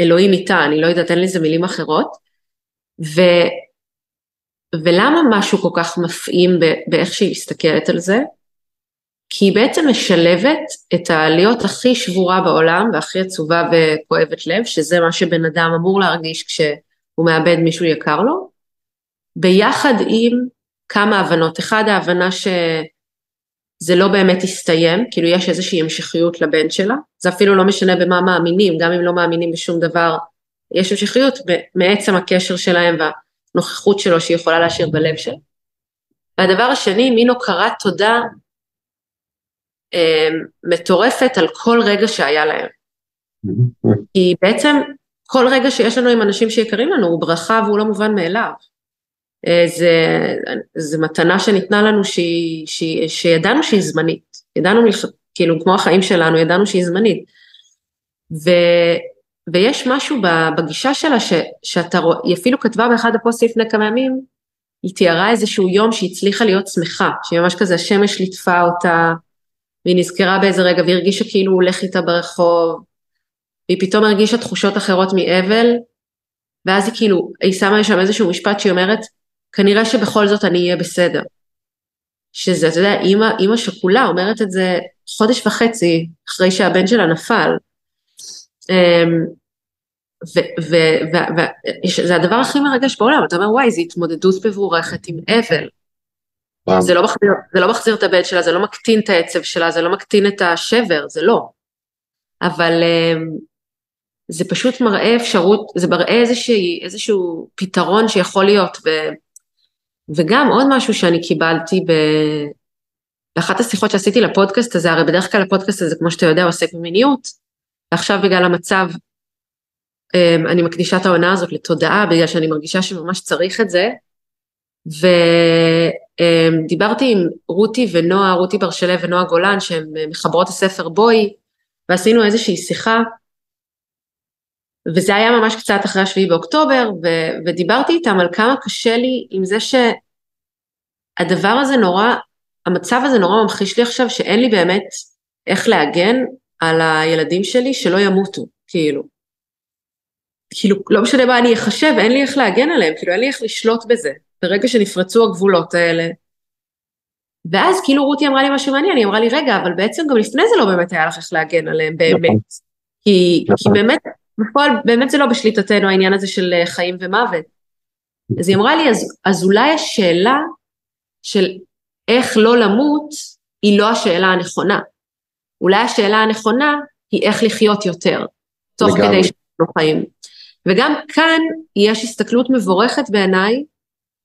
אלוהים איתה, אני לא יודעת, אין לזה מילים אחרות. ו, ולמה משהו כל כך מפעים באיך שהיא מסתכלת על זה? כי היא בעצם משלבת את העליות הכי שבורה בעולם והכי עצובה וכואבת לב, שזה מה שבן אדם אמור להרגיש כשהוא מאבד מישהו יקר לו, ביחד עם כמה הבנות. אחד, ההבנה שזה לא באמת הסתיים, כאילו יש איזושהי המשכיות לבן שלה, זה אפילו לא משנה במה מאמינים, גם אם לא מאמינים בשום דבר, יש המשכיות מעצם הקשר שלהם והנוכחות שלו שהיא יכולה להשאיר בלב שלה. והדבר השני, מין הוקרת תודה אה, מטורפת על כל רגע שהיה להם. כי בעצם כל רגע שיש לנו עם אנשים שיקרים לנו הוא ברכה והוא לא מובן מאליו. אה, זה, זה מתנה שניתנה לנו שהיא, שהיא, שידענו שהיא זמנית, ידענו, כאילו כמו החיים שלנו, ידענו שהיא זמנית. ו, ויש משהו בגישה שלה ש, שאתה רואה, היא אפילו כתבה באחד הפוסטים לפני כמה ימים, היא תיארה איזשהו יום שהיא הצליחה להיות שמחה, שממש כזה השמש ליטפה אותה, והיא נזכרה באיזה רגע והיא הרגישה כאילו הוא הולך איתה ברחוב, והיא פתאום הרגישה תחושות אחרות מאבל, ואז היא כאילו, היא שמה שם איזשהו משפט שהיא אומרת, כנראה שבכל זאת אני אהיה בסדר. שזה, אתה יודע, אימא, אימא שכולה אומרת את זה חודש וחצי אחרי שהבן שלה נפל. אמ, וזה הדבר הכי מרגש בעולם, אתה אומר וואי, זו התמודדות מבורכת עם אבל. זה לא, מחזיר, זה לא מחזיר את הבן שלה, זה לא מקטין את העצב שלה, זה לא מקטין את השבר, זה לא. אבל אמ, זה פשוט מראה אפשרות, זה מראה איזשהו, איזשהו פתרון שיכול להיות, וגם עוד משהו שאני קיבלתי ב... באחת השיחות שעשיתי לפודקאסט הזה, הרי בדרך כלל הפודקאסט הזה, כמו שאתה יודע, עוסק במיניות, ועכשיו בגלל המצב, אמ, אני מקדישה את העונה הזאת לתודעה, בגלל שאני מרגישה שממש צריך את זה, ודיברתי עם רותי ונועה, רותי בר שלו ונועה גולן, שהן מחברות הספר בואי, ועשינו איזושהי שיחה, וזה היה ממש קצת אחרי השביעי באוקטובר, ו- ודיברתי איתם על כמה קשה לי עם זה שהדבר הזה נורא, המצב הזה נורא ממחיש לי עכשיו שאין לי באמת איך להגן על הילדים שלי שלא ימותו, כאילו. כאילו, לא משנה מה אני אחשב, אין לי איך להגן עליהם, כאילו אין לי איך לשלוט בזה, ברגע שנפרצו הגבולות האלה. ואז כאילו רותי אמרה לי משהו מעניין, היא אמרה לי, רגע, אבל בעצם גם לפני זה לא באמת היה לך איך להגן עליהם, באמת. נכון. כי, כי נכון. באמת בפועל באמת זה לא בשליטתנו העניין הזה של אה, חיים ומוות. אז היא אמרה לי, אז, אז אולי השאלה של איך לא למות היא לא השאלה הנכונה. אולי השאלה הנכונה היא איך לחיות יותר, תוך לגמרי. כדי שאנחנו חיים. וגם כאן יש הסתכלות מבורכת בעיניי,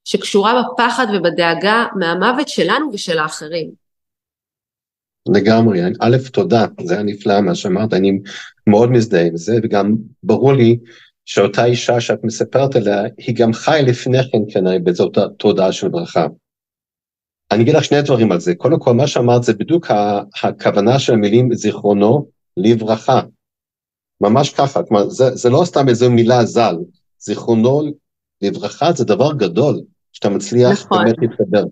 שקשורה בפחד ובדאגה מהמוות שלנו ושל האחרים. לגמרי, א', תודה, זה היה נפלא מה שאמרת, אני מאוד מזדהה עם זה, וגם ברור לי שאותה אישה שאת מספרת עליה, היא גם חיה לפני כן כנראה בזאת התודעה של ברכה. אני אגיד לך שני דברים על זה. קודם כל, מה שאמרת זה בדיוק הכוונה של המילים זיכרונו לברכה. ממש ככה, כלומר, זה, זה לא סתם איזו מילה ז"ל, זיכרונו לברכה זה דבר גדול, שאתה מצליח נכון. באמת להתקדם.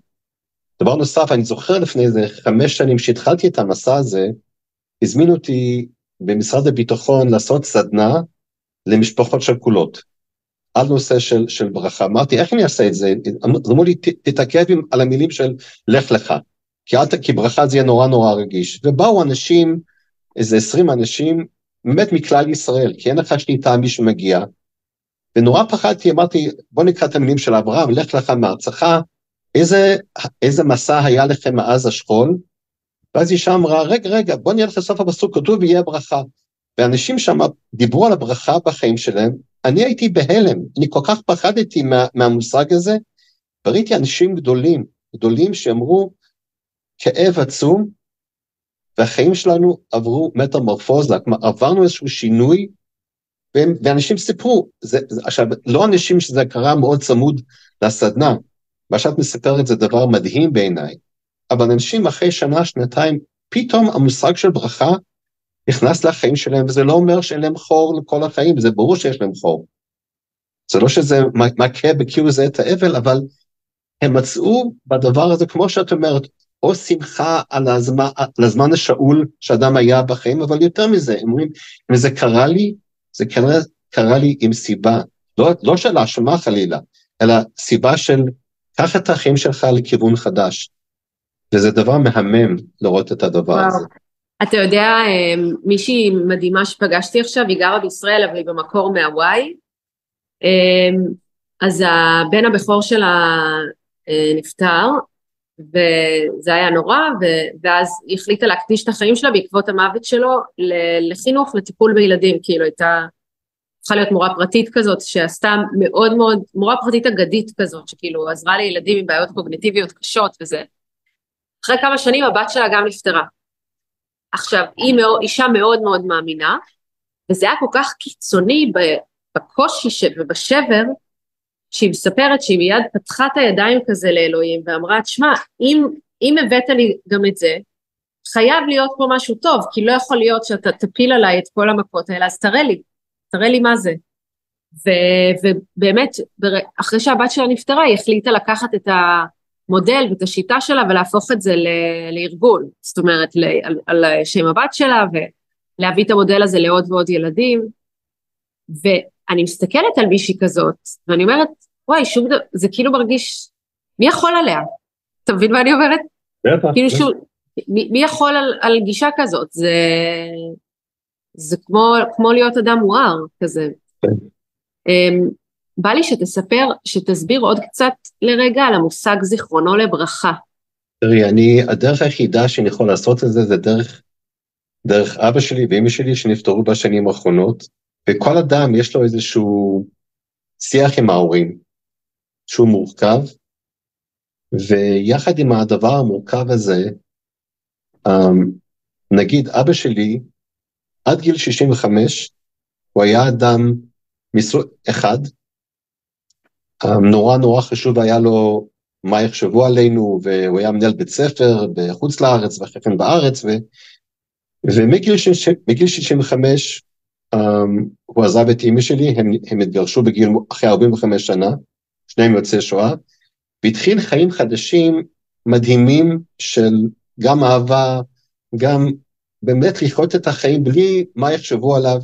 דבר נוסף, אני זוכר לפני איזה חמש שנים שהתחלתי את המסע הזה, הזמינו אותי במשרד הביטחון לעשות סדנה למשפחות שכולות, על נושא של, של ברכה. אמרתי, איך אני אעשה את זה? אמרו לי, תתעכב על המילים של לך לך, כי, אל, כי ברכה זה יהיה נורא נורא רגיש. ובאו אנשים, איזה עשרים אנשים, באמת מכלל ישראל, כי אין לך שליטה מי שמגיע, ונורא פחדתי, אמרתי, בוא נקרא את המילים של אברהם, לך לך מארצך, איזה, איזה מסע היה לכם מאז השכול? ואז אישה אמרה, רגע, רגע, בוא נראה לך סוף הפסוק, כתוב ויהיה ברכה. ואנשים שם דיברו על הברכה בחיים שלהם, אני הייתי בהלם, אני כל כך פחדתי מה, מהמושג הזה, וראיתי אנשים גדולים, גדולים שאמרו, כאב עצום, והחיים שלנו עברו מטמורפוזה, כלומר עברנו איזשהו שינוי, ואנשים סיפרו, זה, זה, עכשיו, לא אנשים שזה קרה מאוד צמוד לסדנה, מה שאת מספרת זה דבר מדהים בעיניי, אבל אנשים אחרי שנה, שנתיים, פתאום המושג של ברכה נכנס לחיים שלהם, וזה לא אומר שאין להם חור לכל החיים, זה ברור שיש להם חור. זה לא שזה מכה בכאילו זה את האבל, אבל הם מצאו בדבר הזה, כמו שאת אומרת, או שמחה על הזמן, על הזמן השאול שאדם היה בחיים, אבל יותר מזה, הם אומרים, אם זה קרה לי, זה כנראה קרה לי עם סיבה, לא, לא של האשמה חלילה, אלא סיבה של קח את החיים שלך לכיוון חדש. וזה דבר מהמם לראות את הדבר וואו. הזה. אתה יודע, אמ, מישהי מדהימה שפגשתי עכשיו, היא גרה בישראל, אבל היא במקור מהוואי. אמ, אז הבן הבכור שלה אה, נפטר, וזה היה נורא, ואז היא החליטה להקדיש את החיים שלה בעקבות המוות שלו לחינוך, לטיפול בילדים, כאילו הייתה צריכה להיות מורה פרטית כזאת, שעשתה מאוד מאוד, מורה פרטית אגדית כזאת, שכאילו עזרה לילדים עם בעיות קוגניטיביות קשות וזה. אחרי כמה שנים הבת שלה גם נפטרה. עכשיו, היא מאוד, אישה מאוד מאוד מאמינה, וזה היה כל כך קיצוני בקושי ובשבר, שהיא מספרת שהיא מיד פתחה את הידיים כזה לאלוהים ואמרה, תשמע, אם, אם הבאת לי גם את זה, חייב להיות פה משהו טוב, כי לא יכול להיות שאתה תפיל עליי את כל המכות האלה, אז תראה לי, תראה לי מה זה. ו, ובאמת, אחרי שהבת שלה נפטרה, היא החליטה לקחת את המודל ואת השיטה שלה ולהפוך את זה ל, לארגון, זאת אומרת, ל, על, על שם הבת שלה, ולהביא את המודל הזה לעוד ועוד ילדים. ואני מסתכלת על מישהי כזאת, ואני אומרת, וואי, שום דבר, זה כאילו מרגיש, מי יכול עליה? אתה מבין מה אני אומרת? בטח. כאילו שוב, מי, מי יכול על, על גישה כזאת? זה, זה כמו, כמו להיות אדם מואר כזה. כן. Um, בא לי שתספר, שתסביר עוד קצת לרגע על המושג זיכרונו לברכה. תראי, אני, הדרך היחידה שאני יכול לעשות את זה, זה דרך, דרך אבא שלי ואמא שלי שנפטרו בשנים האחרונות, וכל אדם יש לו איזשהו שיח עם ההורים, שהוא מורכב, ויחד עם הדבר המורכב הזה, um, נגיד אבא שלי, עד גיל 65, הוא היה אדם מסוג אחד, נורא נורא חשוב היה לו מה יחשבו עלינו, והוא היה מנהל בית ספר בחוץ לארץ ואחרי כן בארץ, ו... ומגיל 65 um, הוא עזב את אימא שלי, הם, הם התגרשו בגיל, אחרי 45 שנה, שניהם יוצאי שואה, והתחיל חיים חדשים מדהימים של גם אהבה, גם באמת לחיות את החיים בלי מה יחשבו עליו.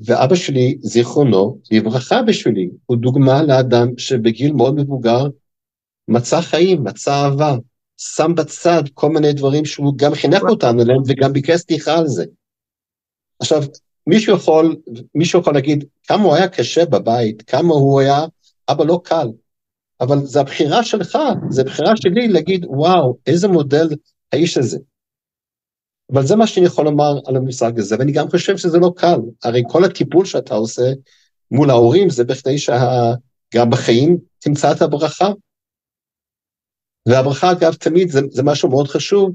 ואבא שלי, זיכרונו, לברכה בשבילי, הוא דוגמה לאדם שבגיל מאוד מבוגר מצא חיים, מצא אהבה, שם בצד כל מיני דברים שהוא גם חינך אותנו עליהם וגם ביקש סליחה על זה. עכשיו, מישהו יכול, מישהו יכול להגיד כמה הוא היה קשה בבית, כמה הוא היה אבא לא קל, אבל זה הבחירה שלך, זה הבחירה שלי להגיד, וואו, איזה מודל האיש הזה. אבל זה מה שאני יכול לומר על המושג הזה, ואני גם חושב שזה לא קל. הרי כל הטיפול שאתה עושה מול ההורים זה בכדי שגם בחיים תמצא את הברכה. והברכה, אגב, תמיד זה, זה משהו מאוד חשוב.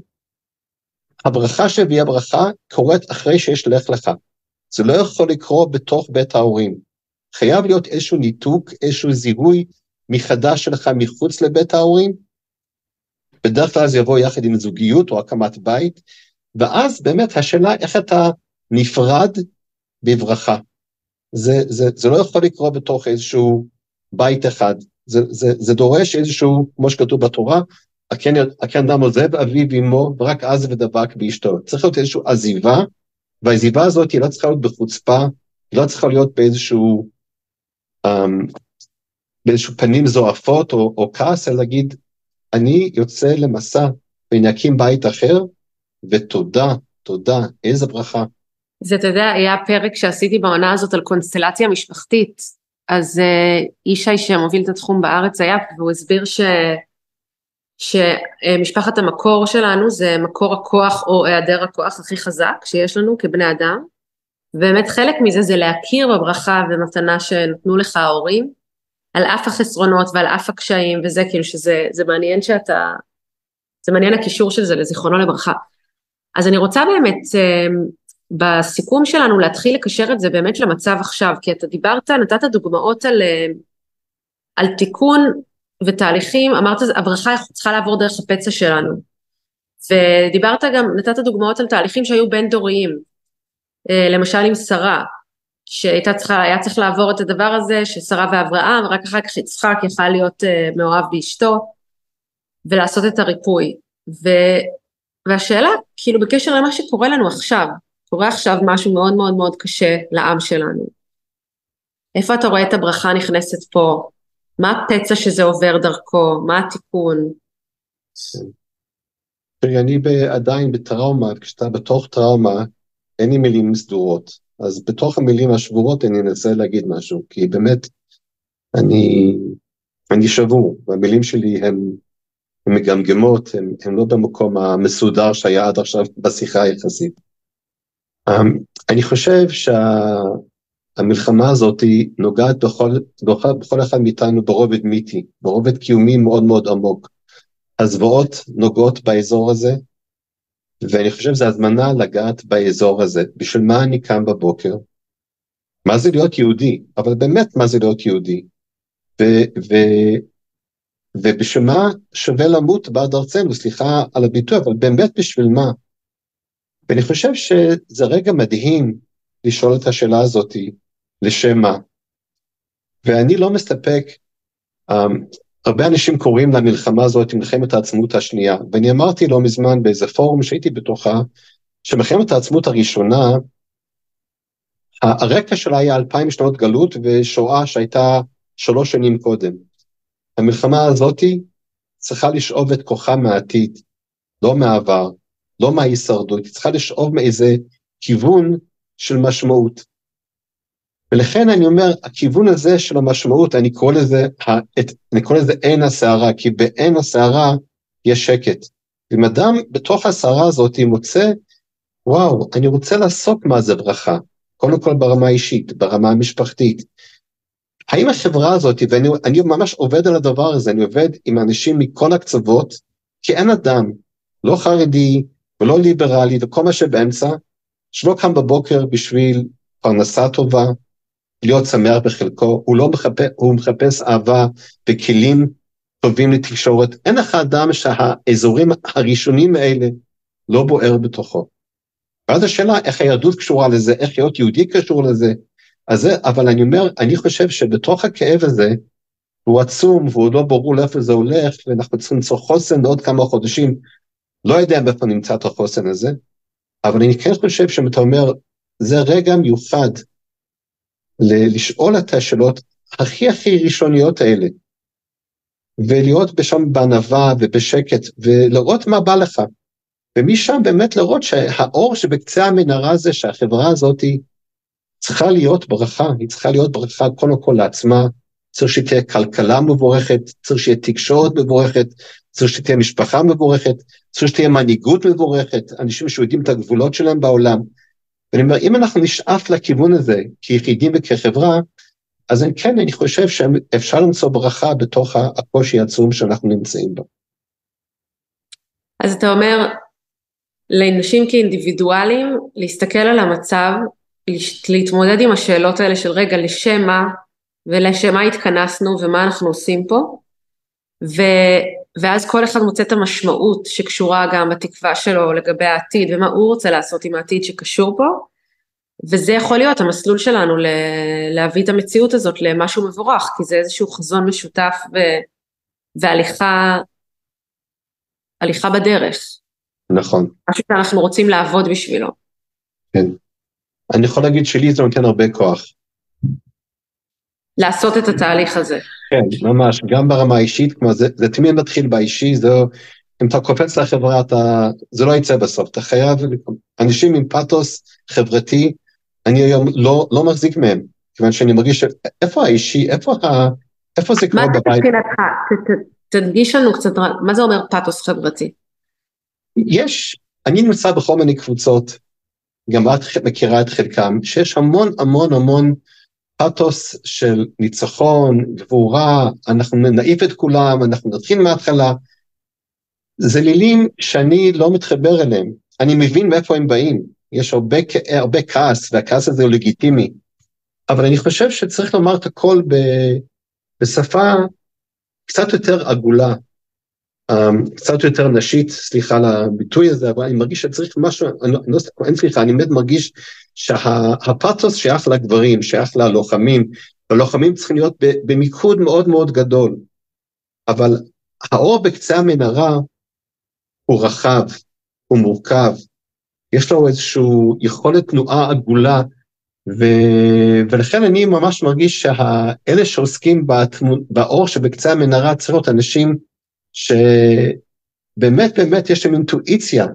הברכה שהביאה ברכה קורית אחרי שיש לך לך. זה לא יכול לקרות בתוך בית ההורים. חייב להיות איזשהו ניתוק, איזשהו זיהוי מחדש שלך מחוץ לבית ההורים. בדרך כלל זה יבוא יחד עם זוגיות או הקמת בית, ואז באמת השאלה איך אתה נפרד בברכה. זה, זה, זה לא יכול לקרות בתוך איזשהו בית אחד, זה, זה, זה דורש איזשהו, כמו שכתוב בתורה, הקן אדם עוזב אביו ואמו, ורק אז ודבק באשתו. צריך להיות איזושהי עזיבה, והעזיבה הזאת היא לא צריכה להיות בחוצפה, היא לא צריכה להיות באיזשהו, um, באיזשהו פנים זועפות או, או כעס, אלא להגיד, אני יוצא למסע ואני אקים בית אחר, ותודה, תודה, איזה ברכה. זה, אתה יודע, היה פרק שעשיתי בעונה הזאת על קונסטלציה משפחתית, אז uh, ישי שמוביל את התחום בארץ היה, והוא הסביר ש... שמשפחת המקור שלנו זה מקור הכוח או היעדר הכוח הכי חזק שיש לנו כבני אדם, ובאמת חלק מזה זה להכיר בברכה ומתנה שנתנו לך ההורים, על אף החסרונות ועל אף הקשיים וזה כאילו שזה מעניין שאתה, זה מעניין הקישור של זה לזיכרונו לברכה. אז אני רוצה באמת אמ, בסיכום שלנו להתחיל לקשר את זה באמת למצב עכשיו, כי אתה דיברת, נתת דוגמאות על, אמ, על תיקון ותהליכים, אמרת הברכה צריכה לעבור דרך הפצע שלנו. ודיברת גם, נתת דוגמאות על תהליכים שהיו בין דוריים, אה, למשל עם שרה, שהייתה צריכה, היה צריך לעבור את הדבר הזה, ששרה ואברהם, רק אחר כך יצחק יכל להיות אה, מאוהב באשתו, ולעשות את הריפוי. ו, והשאלה, כאילו בקשר למה שקורה לנו עכשיו, קורה עכשיו משהו מאוד מאוד מאוד קשה לעם שלנו. איפה אתה רואה את הברכה נכנסת פה? מה הפצע שזה עובר דרכו? מה התיקון? תראי, אני עדיין בטראומה, כשאתה בתוך טראומה, אין לי מילים סדורות. אז בתוך המילים השבורות אני אנסה להגיד משהו, כי באמת, אני, אני שבור, והמילים שלי הן, מגמגמות, הן, הן לא במקום המסודר שהיה עד עכשיו בשיחה היחסית. אמ, אני חושב שהמלחמה הזאת נוגעת בכל, בכל, בכל אחד מאיתנו ברובד מיתי, ברובד קיומי מאוד מאוד עמוק. הזוועות נוגעות באזור הזה, ואני חושב שזו הזמנה לגעת באזור הזה. בשביל מה אני קם בבוקר? מה זה להיות יהודי? אבל באמת מה זה להיות יהודי? ו, ובשביל מה שווה למות בעד ארצנו? סליחה על הביטוי, אבל באמת בשביל מה? ואני חושב שזה רגע מדהים לשאול את השאלה הזאת, לשם מה? ואני לא מסתפק, um, הרבה אנשים קוראים למלחמה הזאת מלחמת העצמאות השנייה, ואני אמרתי לא מזמן באיזה פורום שהייתי בתוכה, שמלחמת העצמאות הראשונה, הרקע שלה היה אלפיים שנות גלות ושואה שהייתה שלוש שנים קודם. המלחמה הזאת צריכה לשאוב את כוחה מהעתיד, לא מהעבר. לא מההישרדות, היא צריכה לשאוב מאיזה כיוון של משמעות. ולכן אני אומר, הכיוון הזה של המשמעות, אני קורא לזה, אני קורא לזה עין הסערה, כי בעין הסערה יש שקט. אם אדם בתוך הסערה הזאת מוצא, וואו, אני רוצה לעסוק מה זה ברכה, קודם כל ברמה האישית, ברמה המשפחתית. האם החברה הזאת, ואני ממש עובד על הדבר הזה, אני עובד עם אנשים מכל הקצוות, כי אין אדם, לא חרדי, ולא ליברלי וכל מה שבאמצע, שלא קם בבוקר בשביל פרנסה טובה, להיות שמח בחלקו, הוא לא מחפש, הוא מחפש אהבה וכלים טובים לתקשורת. אין לך אדם שהאזורים הראשונים האלה לא בוער בתוכו. ואז השאלה איך היהדות קשורה לזה, איך להיות יהודי קשור לזה. אז זה, אבל אני אומר, אני חושב שבתוך הכאב הזה, הוא עצום והוא לא ברור לאיפה זה הולך, ואנחנו צריכים למצוא חוסן לעוד כמה חודשים לא יודע מאיפה נמצא את החוסן הזה, אבל אני כן חושב שאם אתה אומר, זה רגע מיוחד לשאול את השאלות הכי הכי ראשוניות האלה, ולהיות בשם בענווה ובשקט, ולראות מה בא לך. ומשם באמת לראות שהאור שבקצה המנהרה זה שהחברה הזאת צריכה להיות ברכה, היא צריכה להיות ברכה קודם כל לעצמה, צריך שתהיה כלכלה מבורכת, צריך שתהיה תקשורת מבורכת, צריך שתהיה משפחה מבורכת, צריך שתהיה מנהיגות מבורכת, אנשים שיודעים את הגבולות שלהם בעולם. ואני אומר, אם אנחנו נשאף לכיוון הזה כיחידים וכחברה, אז כן, אני חושב שאפשר למצוא ברכה בתוך הקושי העצום שאנחנו נמצאים בו. אז אתה אומר, לנשים כאינדיבידואלים, להסתכל על המצב, להתמודד עם השאלות האלה של רגע, לשם מה, ולשם מה התכנסנו ומה אנחנו עושים פה, ו, ואז כל אחד מוצא את המשמעות שקשורה גם בתקווה שלו לגבי העתיד, ומה הוא רוצה לעשות עם העתיד שקשור פה, וזה יכול להיות המסלול שלנו ל, להביא את המציאות הזאת למשהו מבורך, כי זה איזשהו חזון משותף ו, והליכה הליכה בדרך. נכון. משהו שאנחנו רוצים לעבוד בשבילו. כן. אני יכול להגיד שלי זה נותן הרבה כוח. לעשות את התהליך הזה. כן, ממש, גם ברמה האישית, כלומר זה, זה תמיד מתחיל באישי, זה לא, אם אתה קופץ לחברה, אתה, זה לא יצא בסוף, אתה חייב, אנשים עם פאתוס חברתי, אני היום לא, לא מחזיק מהם, כיוון שאני מרגיש, איפה האישי, איפה, ה, איפה זה קורה בבית? מה זה מבחינתך? תדגיש לנו קצת, מה זה אומר פאתוס חברתי? יש, אני נמצא בכל מיני קבוצות, גם את מכירה את חלקם, שיש המון המון המון פאתוס של ניצחון, גבורה, אנחנו נעיף את כולם, אנחנו נתחיל מההתחלה. זה מילים שאני לא מתחבר אליהם, אני מבין מאיפה הם באים, יש הרבה, הרבה כעס, והכעס הזה הוא לגיטימי, אבל אני חושב שצריך לומר את הכל ב, בשפה קצת יותר עגולה, קצת יותר נשית, סליחה על הביטוי הזה, אבל אני מרגיש שצריך משהו, אני, לא, אין סליחה, אני באמת מרגיש שהפתוס שייך לגברים, שייך ללוחמים, הלוחמים צריכים להיות במיקוד מאוד מאוד גדול, אבל האור בקצה המנהרה הוא רחב, הוא מורכב, יש לו איזושהי יכולת תנועה עגולה ו... ולכן אני ממש מרגיש שאלה שעוסקים בתמונ... באור שבקצה המנהרה צריך להיות אנשים שבאמת באמת יש להם אינטואיציה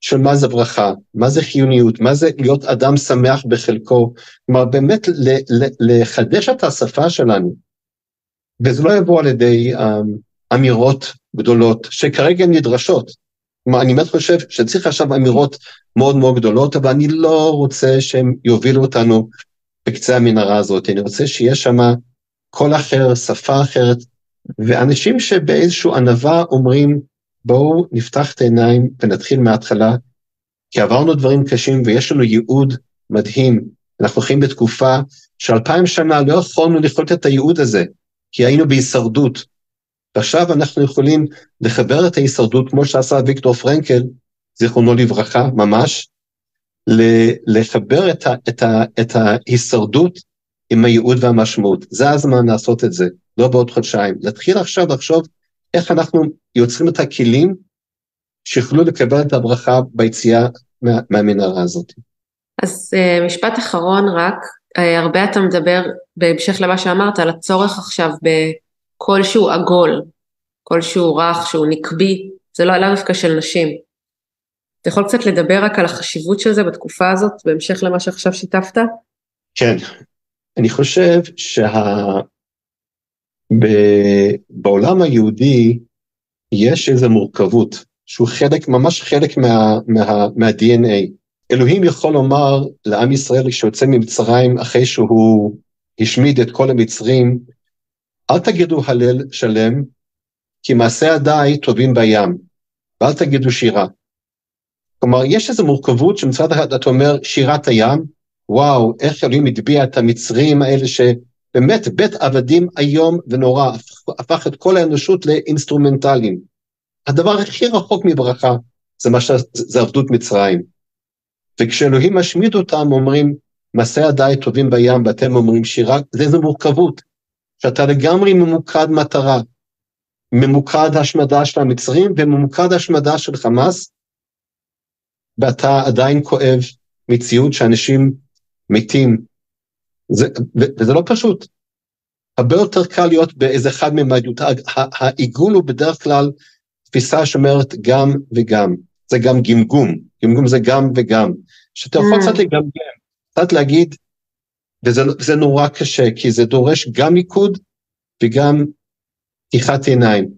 של מה זה ברכה, מה זה חיוניות, מה זה להיות אדם שמח בחלקו, כלומר באמת. לחדש את השפה שלנו. וזה לא יבוא על ידי um, אמירות גדולות שכרגע הן נדרשות. כלומר, אני באמת חושב שצריך עכשיו אמירות מאוד מאוד גדולות, אבל אני לא רוצה שהם יובילו אותנו בקצה המנהרה הזאת, אני רוצה שיהיה שם קול אחר, שפה אחרת, ואנשים שבאיזושהי ענווה אומרים, בואו נפתח את העיניים ונתחיל מההתחלה, כי עברנו דברים קשים ויש לנו ייעוד מדהים. אנחנו חיים בתקופה שאלפיים שנה לא יכולנו לחיות את הייעוד הזה, כי היינו בהישרדות. ועכשיו אנחנו יכולים לחבר את ההישרדות, כמו שעשה ויקטור פרנקל, זיכרונו לברכה, ממש, לחבר את, ה, את, ה, את ההישרדות עם הייעוד והמשמעות. זה הזמן לעשות את זה, לא בעוד חודשיים. להתחיל עכשיו לחשוב איך אנחנו יוצרים את הכלים שיוכלו לקבל את הברכה ביציאה מה, מהמנהרה הזאת. אז uh, משפט אחרון רק, uh, הרבה אתה מדבר, בהמשך למה שאמרת, על הצורך עכשיו בכלשהו עגול, כלשהו רך, שהוא נקבי, זה לא עלה דווקא של נשים. אתה יכול קצת לדבר רק על החשיבות של זה בתקופה הזאת, בהמשך למה שעכשיו שיתפת? כן, אני חושב שה... בעולם היהודי יש איזו מורכבות, שהוא חלק, ממש חלק מה, מה, מה-DNA. אלוהים יכול לומר לעם ישראל כשיוצא ממצרים אחרי שהוא השמיד את כל המצרים, אל תגידו הלל שלם, כי מעשי הדי טובים בים, ואל תגידו שירה. כלומר, יש איזו מורכבות שמצד אחד אתה אומר שירת הים, וואו, איך אלוהים הטביע את המצרים האלה שבאמת בית עבדים איום ונורא, הפך, את כל האנושות לאינסטרומנטליים. הדבר הכי רחוק מברכה זה, מה ש... זה עבדות מצרים. וכשאלוהים משמיד אותם אומר, מעשי ידי טובים בים ואתם אומרים שירה, זה איזו מורכבות, שאתה לגמרי ממוקד מטרה, ממוקד השמדה של המצרים וממוקד השמדה של חמאס, ואתה עדיין כואב מציאות שאנשים מתים. זה, וזה לא פשוט. הרבה יותר קל להיות באיזה חד ממדיות. העיגול הוא בדרך כלל תפיסה שאומרת גם וגם. זה גם גמגום, גמגום זה גם וגם. שאתה יכול mm. קצת לגמגם, קצת להגיד, וזה, וזה נורא קשה, כי זה דורש גם מיקוד וגם פתיחת עיניים.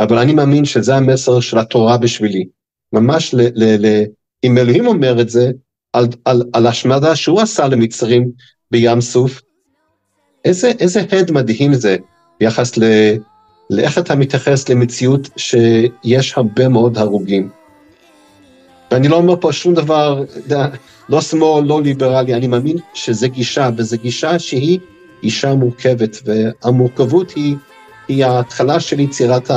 אבל אני מאמין שזה המסר של התורה בשבילי. ממש, ל, ל, ל, אם אלוהים אומר את זה, על, על, על השמדה שהוא עשה למצרים בים סוף, איזה, איזה הד מדהים זה ביחס ל, לאיך אתה מתייחס למציאות שיש הרבה מאוד הרוגים. ואני לא אומר פה שום דבר, לא שמאל, לא ליברלי, אני מאמין שזה גישה, וזו גישה שהיא גישה מורכבת, והמורכבות היא, היא ההתחלה של יצירת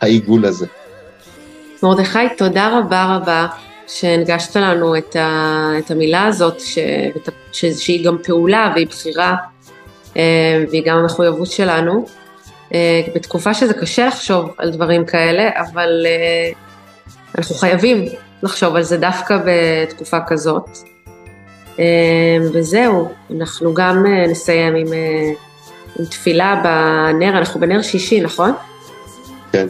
העיגול הזה. מרדכי, תודה רבה רבה שהנגשת לנו את, ה, את המילה הזאת, ש, ש, שהיא גם פעולה והיא בחירה, אה, והיא גם המחויבות שלנו. אה, בתקופה שזה קשה לחשוב על דברים כאלה, אבל אה, אנחנו חייבים לחשוב על זה דווקא בתקופה כזאת. וזהו, אנחנו גם נסיים עם, עם תפילה בנר, אנחנו בנר שישי, נכון? כן.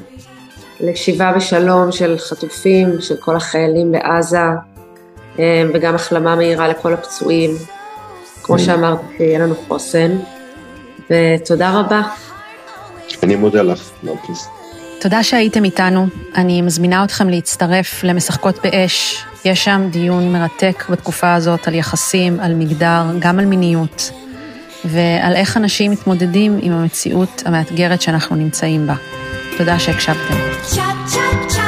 לשיבה בשלום של חטופים, של כל החיילים בעזה, וגם החלמה מהירה לכל הפצועים. כמו כן. שאמרת, שיהיה לנו חוסן, ותודה רבה. אני מודה לך, מרקיס. תודה שהייתם איתנו. אני מזמינה אתכם להצטרף למשחקות באש. יש שם דיון מרתק בתקופה הזאת על יחסים, על מגדר, גם על מיניות, ועל איך אנשים מתמודדים עם המציאות המאתגרת שאנחנו נמצאים בה. תודה שהקשבתם. צ'אט צ'אט